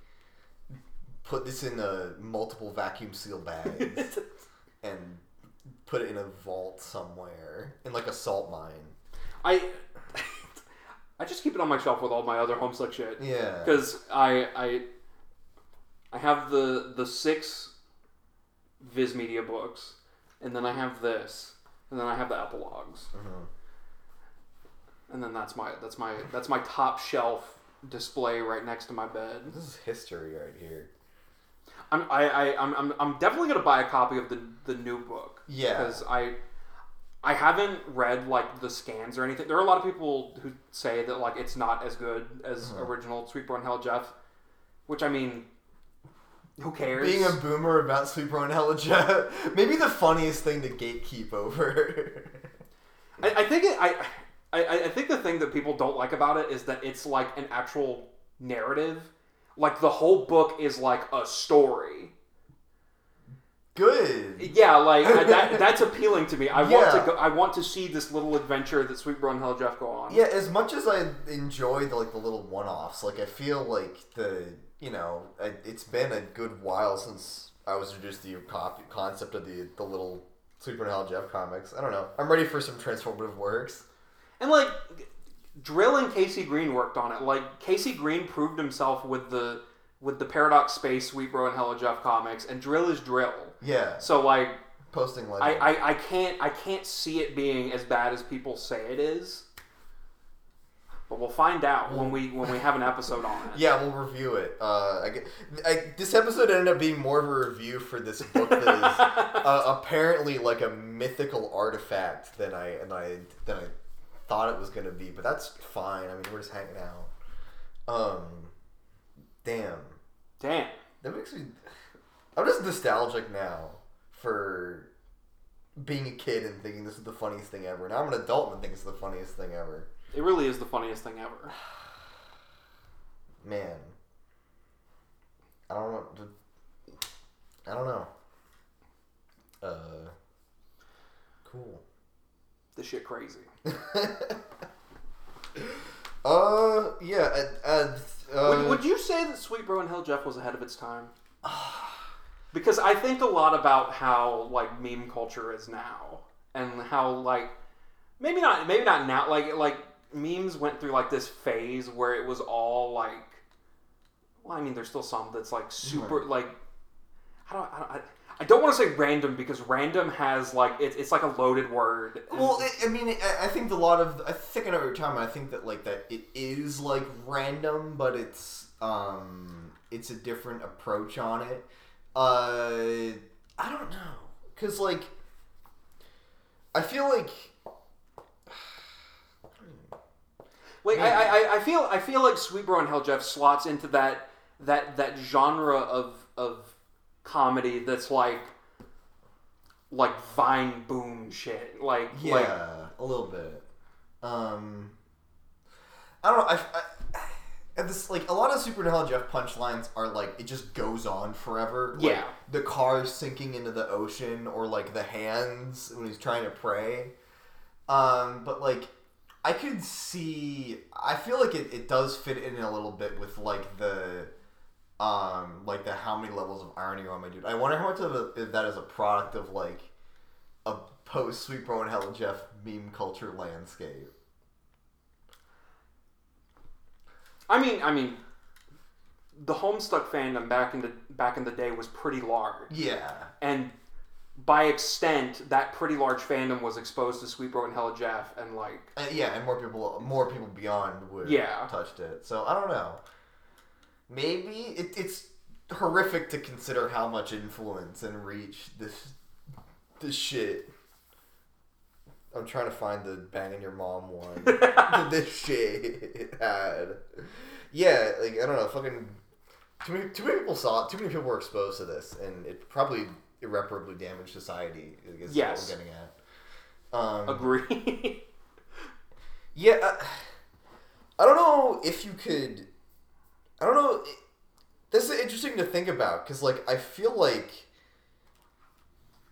put this in a multiple vacuum seal bags and put it in a vault somewhere in like a salt mine. I I just keep it on my shelf with all my other Homestuck shit Yeah. because I I I have the the six Viz Media books, and then I have this, and then I have the epilogues, Mhm. and then that's my that's my that's my top shelf display right next to my bed. This is history right here. I'm I, I I'm, I'm I'm definitely gonna buy a copy of the the new book. Yeah. because I I haven't read like the scans or anything. There are a lot of people who say that like it's not as good as Uh-huh. original Sweet Bro and Hella Jeff, which I mean, who cares? Being a boomer about Sweet Bro and Hella Jeff, maybe the funniest thing to gatekeep over. I, I think it, I, I I think the thing that people don't like about it is that it's like an actual narrative. Like the whole book is like a story. Good. Yeah, like I, that, that's appealing to me. I want to go. I want to see this little adventure that Sweet Bro and Hella Jeff go on. Yeah, as much as I enjoy the like the little one-offs, like I feel like the you know it's been a good while since I was introduced to the copy, concept of the the little Super Hella Jeff comics. I don't know. I'm ready for some transformative works. And like Drill and Casey Green worked on it. Like Casey Green proved himself with the with the Paradox Space Sweet Bro and Hella Jeff comics, and Drill is Drill. Yeah, So like posting I. I, I can't I can't see it being as bad as people say it is. But we'll find out when we when we have an episode on it. yeah, we'll review it. Uh, I, I, this episode ended up being more of a review for this book that is uh, apparently like a mythical artifact than I and I than I thought it was going to be. But that's fine. I mean, we're just hanging out. Um, damn, Damn. that makes me. I'm just nostalgic now for being a kid and thinking this is the funniest thing ever. Now I'm an adult and think it's the funniest thing ever. It really is the funniest thing ever. Man, I don't know. I don't know. Uh, cool. This shit crazy. uh, yeah. Uh, uh, would, would you say that Sweet Bro and Hella Jeff was ahead of its time? Because I think a lot about how like meme culture is now, and how like maybe not maybe not now like like memes went through like this phase where it was all like well I mean there's still some that's like super like I don't I don't, I, I don't want to say random because random has like it's, it's like a loaded word. Well, I- I mean, I think a lot of I think I know what you're talking about. I think that like that it is like random, but it's um it's a different approach on it. Uh, I don't know, cause like I feel like Like I, I, I feel I feel like Sweet Bro and Hella Jeff slots into that that that genre of of comedy that's like like Vine boom shit. Like yeah, like a little bit. Um, I don't know. I, I and this like a lot of Super Hella Jeff punchlines are like it just goes on forever. Like, Yeah. the car sinking into the ocean, or like the hands when he's trying to pray. Um, but like I could see. I feel like it, it does fit in a little bit with like the. Um, like the how many levels of irony are on my dude. I wonder how much of a, if that is a product of like a post Sweet Bro and Hella Jeff meme culture landscape. I mean I mean the Homestuck fandom back in the back in the day was pretty large. Yeah. And by extent, that pretty large fandom was exposed to Sweet Bro and Hella Jeff and like And yeah, and more people, more people beyond would Yeah. touched it. So I don't know. Maybe it, it's horrific to consider how much influence and reach this this shit. I'm trying to find the banging your mom one. this shit it had. Yeah, like I don't know, fucking too many too many people saw it. Too many people were exposed to this, and it probably irreparably damage society. Is Yes. what we're getting at. Um, agree. yeah, uh, I don't know if you could. I don't know. it- This is interesting to think about because, like, I feel like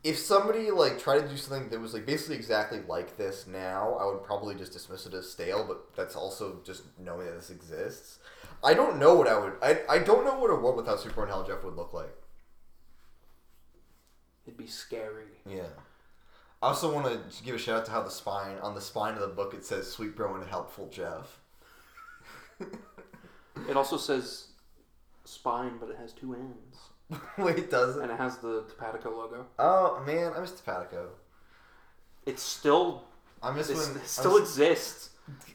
if somebody like tried to do something that was like basically exactly like this now, I would probably just dismiss it as stale. But that's also just knowing that this exists. I don't know what I would. I, I don't know what a world without Super and Hella Jeff would look like. It'd be scary. Yeah. I also want to give a shout out to how the spine on the spine of the book it says "Sweet Bro and Helpful Jeff." It also says spine, but it has two ends, Wait, does it? and it has the TopatoCo logo. Oh man, I miss TopatoCo. It's still I miss it's, when it still was- exists.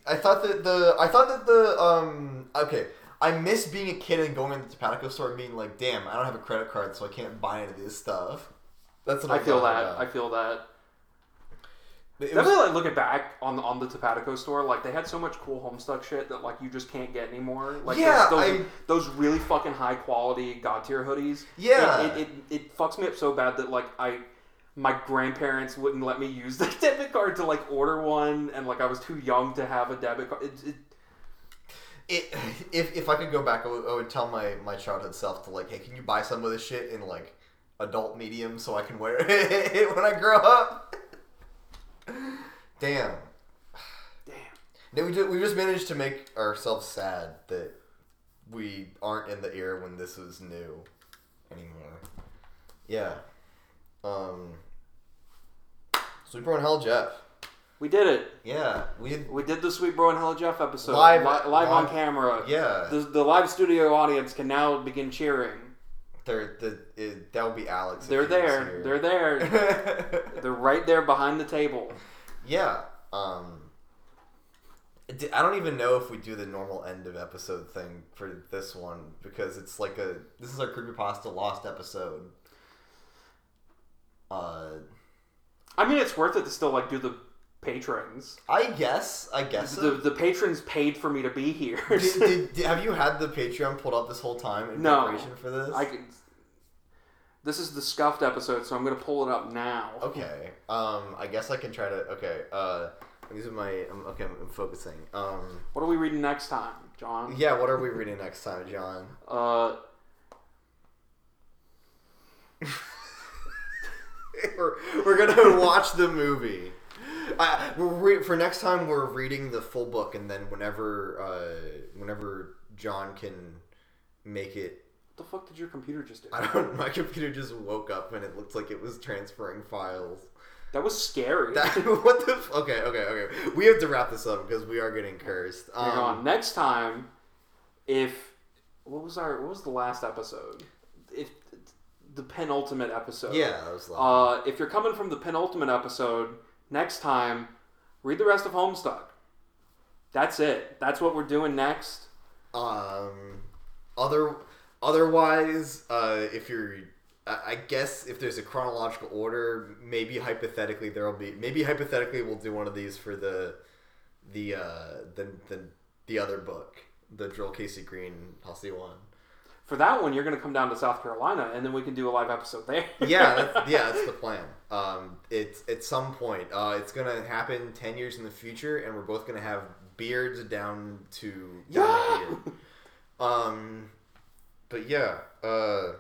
I thought that the I thought that the um okay. I miss being a kid and going into the TopatoCo store and being like, "Damn, I don't have a credit card, so I can't buy any of this stuff." That's what I I'm feel that. about. I feel that. It was- Definitely, like looking back on on the TopatoCo store, like they had so much cool Homestuck shit that like you just can't get anymore. Like Yeah, those, I- those, those really fucking high quality god tier hoodies. Yeah. it, it, it it fucks me up so bad that like I my grandparents wouldn't let me use the debit card to like order one, and like I was too young to have a debit card. It, it, it, if, if I could go back, I would, I would tell my, my childhood self to like, hey, can you buy some of this shit in like adult medium so I can wear it when I grow up? Damn. damn. We just, we just managed to make ourselves sad that we aren't in the era when this was new anymore. Yeah. Um. Sweet Bro and Hella Jeff. We did it. Yeah, we did. We did the Sweet Bro and Hella Jeff episode Live- li- live, on camera. Yeah, The, the live studio audience can now begin cheering. They're the it, that would be Alex. They're there. here. They're there. They're right there behind the table. Yeah. Um. I don't even know if we do the normal end of episode thing for this one because it's like a this is our creepypasta lost episode. Uh. I mean, it's worth it to still like do the patrons. I guess. I guess. The so. the patrons paid for me to be here. did, did, did- have you had the Patreon pulled up this whole time in No. preparation for this? I can. This is the scuffed episode, so I'm gonna pull it up now. Okay. Um, I guess I can try to. Okay. Uh, these are my. I'm, okay, I'm focusing. Um, What are we reading next time, John? yeah. What are we reading next time, John? Uh, we're, we're gonna watch the movie. I, we're re- for next time we're reading the full book, and then whenever uh, whenever John can make it. what the fuck did your computer just do? I don't. My computer just woke up and it looked like it was transferring files. That was scary. That, what the? F- okay, okay, okay. We have to wrap this up because we are getting cursed. Um, Hang on. Next time, if what was our what was the last episode? If the penultimate episode. Yeah, that was. Uh, if you're coming from the penultimate episode, next time, read the rest of Homestuck. That's it. That's what we're doing next. Um, other otherwise, uh, if you're, I guess if there's a chronological order, maybe hypothetically there'll be maybe hypothetically we'll do one of these for the the uh the the, the other book, the Drill Casey Green Hussie one. For that one, you're going to come down to South Carolina, and then we can do a live episode there. Yeah, that's, yeah, that's the plan. Um, it's at some point. Uh, it's gonna happen ten years in the future, and we're both gonna have beards down to down Yeah. Um, but yeah, uh,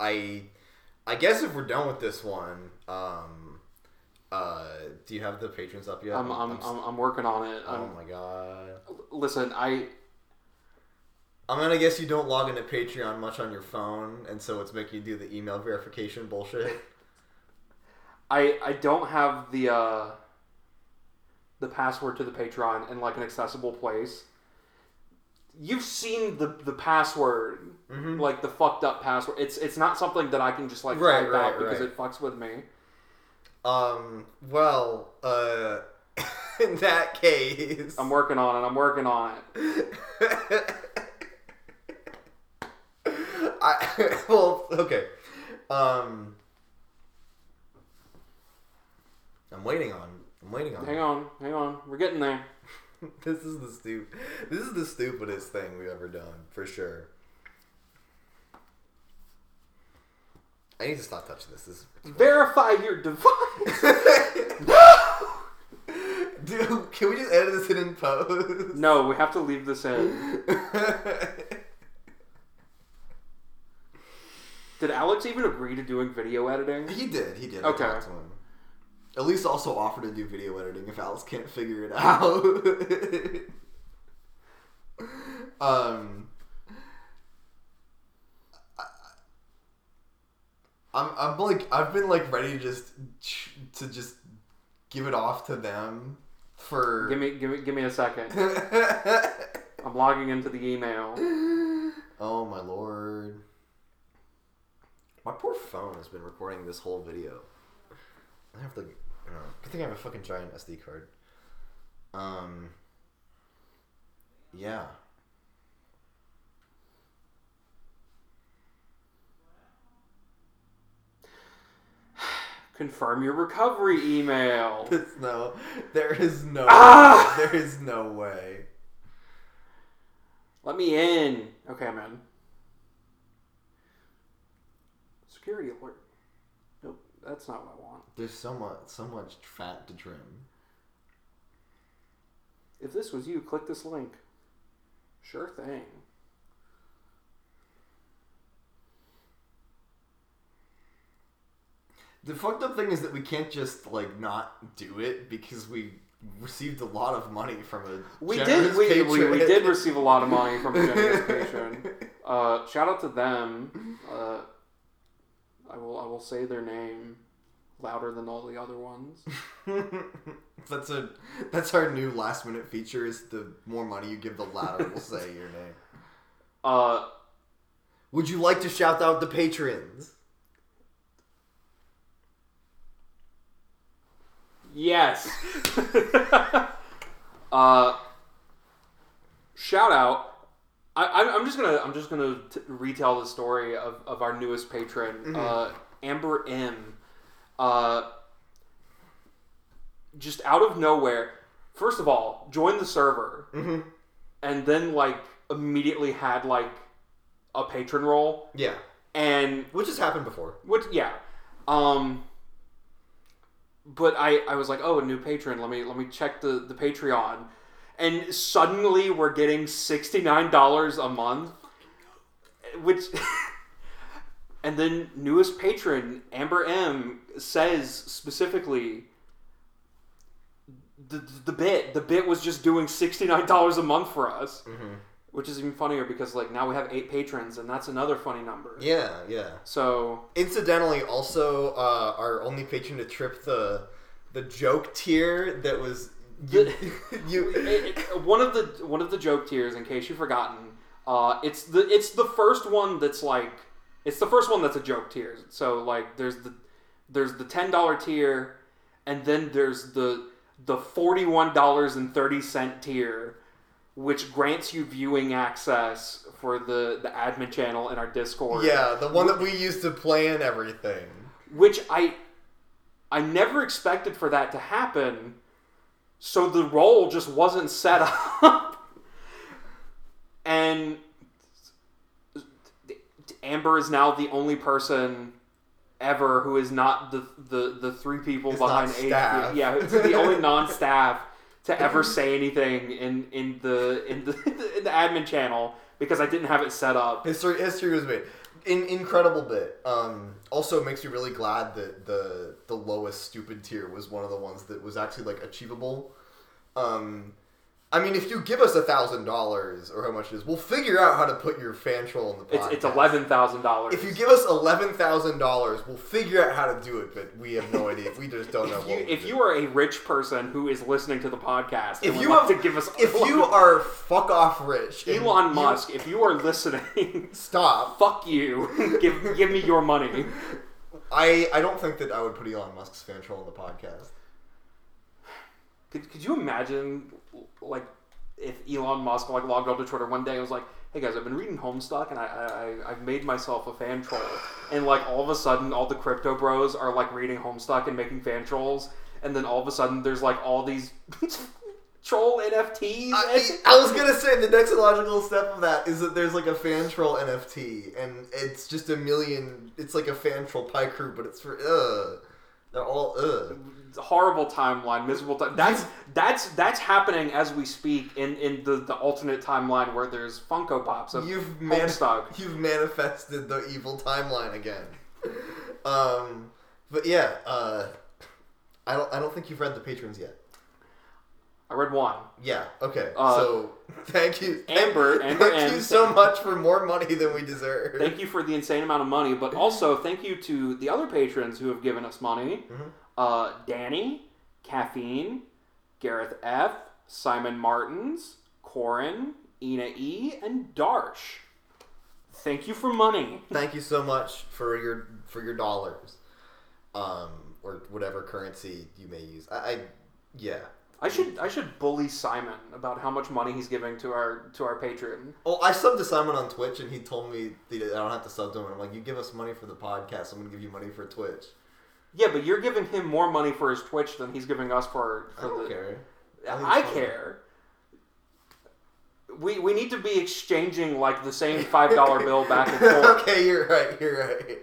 I, I guess if we're done with this one, um, uh, do you have the patrons up yet? I'm, I'm, I'm, I'm working on it. oh I'm- my god. Listen, I I'm gonna guess you don't log into Patreon much on your phone, and so it's making you do the email verification bullshit. I I don't have the uh, the password to the Patreon in like an accessible place. You've seen the the password, Mhm. like the fucked up password. It's it's not something that I can just like Right, type right, out because right. it fucks with me. Um. Well. Uh. In that case. I'm working on it. I'm working on it. I. Well. Okay. Um. I'm waiting on. I'm waiting on. Hang on, hang on. We're getting there. this is the stu- This is the stupidest thing we've ever done for sure. I need to stop touching this. This is Verify your device. Dude, can we just edit this in in post? no, we have to leave this in. Did Alex even agree to doing video editing? he did. He did. Okay. I to him. At least also offer to do video editing if Alex can't figure it out. um. I- I'm, I'm like I've been like ready to just to just give it off to them for Give me, give me, give me a second. I'm logging into the email. oh my lord. My poor phone has been recording this whole video. I have to. I don't know. Good thing I have a fucking giant SD card. Um. Yeah. Confirm your recovery email. There's no. There is no. Ah! There is no way. Let me in. Okay, I'm in. Security alert. Nope, that's not what I want. There's so much. So much fat to trim. If this was you, click this link. Sure thing. The fucked up thing is that we can't just like not do it because we received a lot of money from a We generous did. We, we, we did receive a lot of money from a generous patron. Uh, shout out to them. Uh, I will. I will say their name louder than all the other ones. that's a that's our new last minute feature. Is the more money you give, the louder we'll say your name. Uh, Would you like to shout out the patrons? Yes. uh, shout out. I, I'm- just gonna I'm just gonna t- retell the story of, of our newest patron, uh, Amber M. uh, just out of nowhere. First of all, joined the server, hmm and then like immediately had like a patron role, Yeah, and which has happened before. Which yeah. Um but I I was like, "Oh, a new patron. Let me let me check the the Patreon." And suddenly we're getting $69 a month, which and then newest patron Amber M says specifically the, the bit the bit was just doing $69 a month for us hmm which is even funnier because like now we have eight patrons and that's another funny number Yeah, yeah. so Incidentally, also uh, our only patron to trip the the joke tier that was you. you it, it- one of the one of the joke tiers, in case you've forgotten, uh, it's the it's the first one that's like it's the first one that's a joke tier. So like there's the there's the ten dollar tier, and then there's the the forty one dollars and thirty cent tier, which grants you viewing access for the the admin channel in our Discord. yeah, the one that we used to plan everything. which I I never expected for that to happen. So the role just wasn't set up. and Amber is now the only person ever who is not the the, the three people Is behind staff. Yeah, it's the only non-staff to ever say anything in in the in the in the admin channel because I didn't have it set up. History history was made. In, incredible bit. Um, also makes me really glad that the the lowest stupid tier was one of the ones that was actually like achievable. Um, I mean, if you give us a thousand dollars or how much it is, we'll figure out how to put your fan troll in the podcast. it's eleven thousand dollars. If you give us eleven thousand dollars, we'll figure out how to do it. But we have no idea. We just don't know. if what you, if you are a rich person who is listening to the podcast, If you have- to give us, if you are fuck off rich, Elon you- Musk, if you are listening, stop. fuck you. give give me your money. I I don't think that I would put Elon Musk's fan troll in the podcast. Could, could you imagine, like, if Elon Musk like logged onto Twitter one day and was like, "Hey guys, I've been reading Homestuck and I, I I've made myself a fan troll," and like all of a sudden all the crypto bros are like reading Homestuck and making fan trolls, and then all of a sudden there's like all these troll NFTs. I, I was gonna say the next logical step of that is that there's like a fan troll NFT, and it's just a million. It's like a fan troll pie crew, but it's for ugh. They're all ugh. Horrible timeline, miserable time. That's that's that's happening as we speak in in the the alternate timeline where there's Funko Pops of You've man- Homestuck. you've manifested the evil timeline again. um, but yeah, uh, I don't I don't think you've read the patrons yet. I read one. Yeah. Okay. Uh, so thank you, Amber- Amber Thank you and- so much for more money than we deserve. Thank you for the insane amount of money, but also thank you to the other patrons who have given us money. Mhm. Uh, Danny, Caffeine, Gareth F, Simon Martins, Corin, Ina E, and Darsh. Thank you for money. Thank you so much for your for your dollars, um, or whatever currency you may use. I, I yeah. I should I should bully Simon about how much money he's giving to our to our patron. Oh, I subbed to Simon on Twitch, and he told me that I don't have to sub to him. I'm like, you give us money for the podcast, I'm gonna give you money for Twitch. Yeah, but you're giving him more money for his Twitch than he's giving us for I don't the. care. I I care. We we need to be exchanging like the same five dollar bill back and forth. okay, you're right. You're right.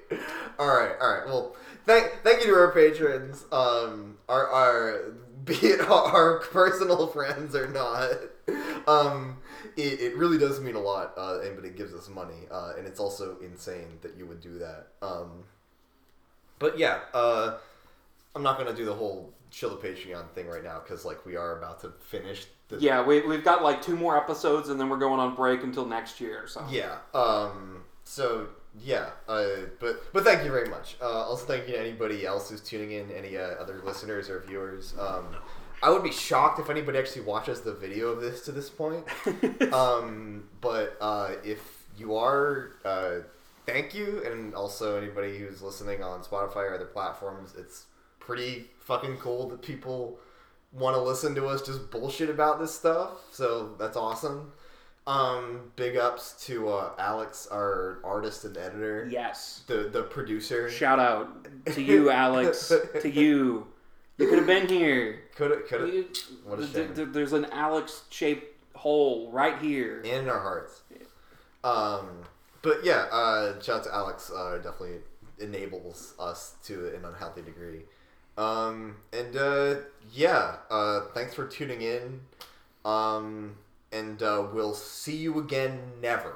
All right, all right. Well, thank thank you to our patrons. Um, our our be it our personal friends or not. Um, it, it really does mean a lot. Uh, and but it gives us money. Uh, and it's also insane that you would do that. Um, but yeah. Uh, I'm not gonna do the whole chill the Patreon thing right now because like we are about to finish. The, Yeah, we we've got like two more episodes and then we're going on break until next year. So Yeah. Um. So yeah. Uh. But but thank you very much. Uh. Also thank you to anybody else who's tuning in. Any uh, other listeners or viewers. Um. I would be shocked if anybody actually watches the video of this to this point. um. But uh, if you are, uh, thank you, and also anybody who's listening on Spotify or other platforms. It's pretty fucking cool that people want to listen to us just bullshit about this stuff. So that's awesome. Um, big ups to uh, Alex, our artist and editor, Yes. the the producer. Shout out to you, Alex. to you. You could have been here. Could have, could have, What a th- shame. th- there's an Alex shaped hole right here. in our hearts. Um, but yeah, uh, shout out to Alex. Uh, definitely enables us to an unhealthy degree. Um, and uh, yeah, uh, thanks for tuning in. Um, and uh, we'll see you again. Never.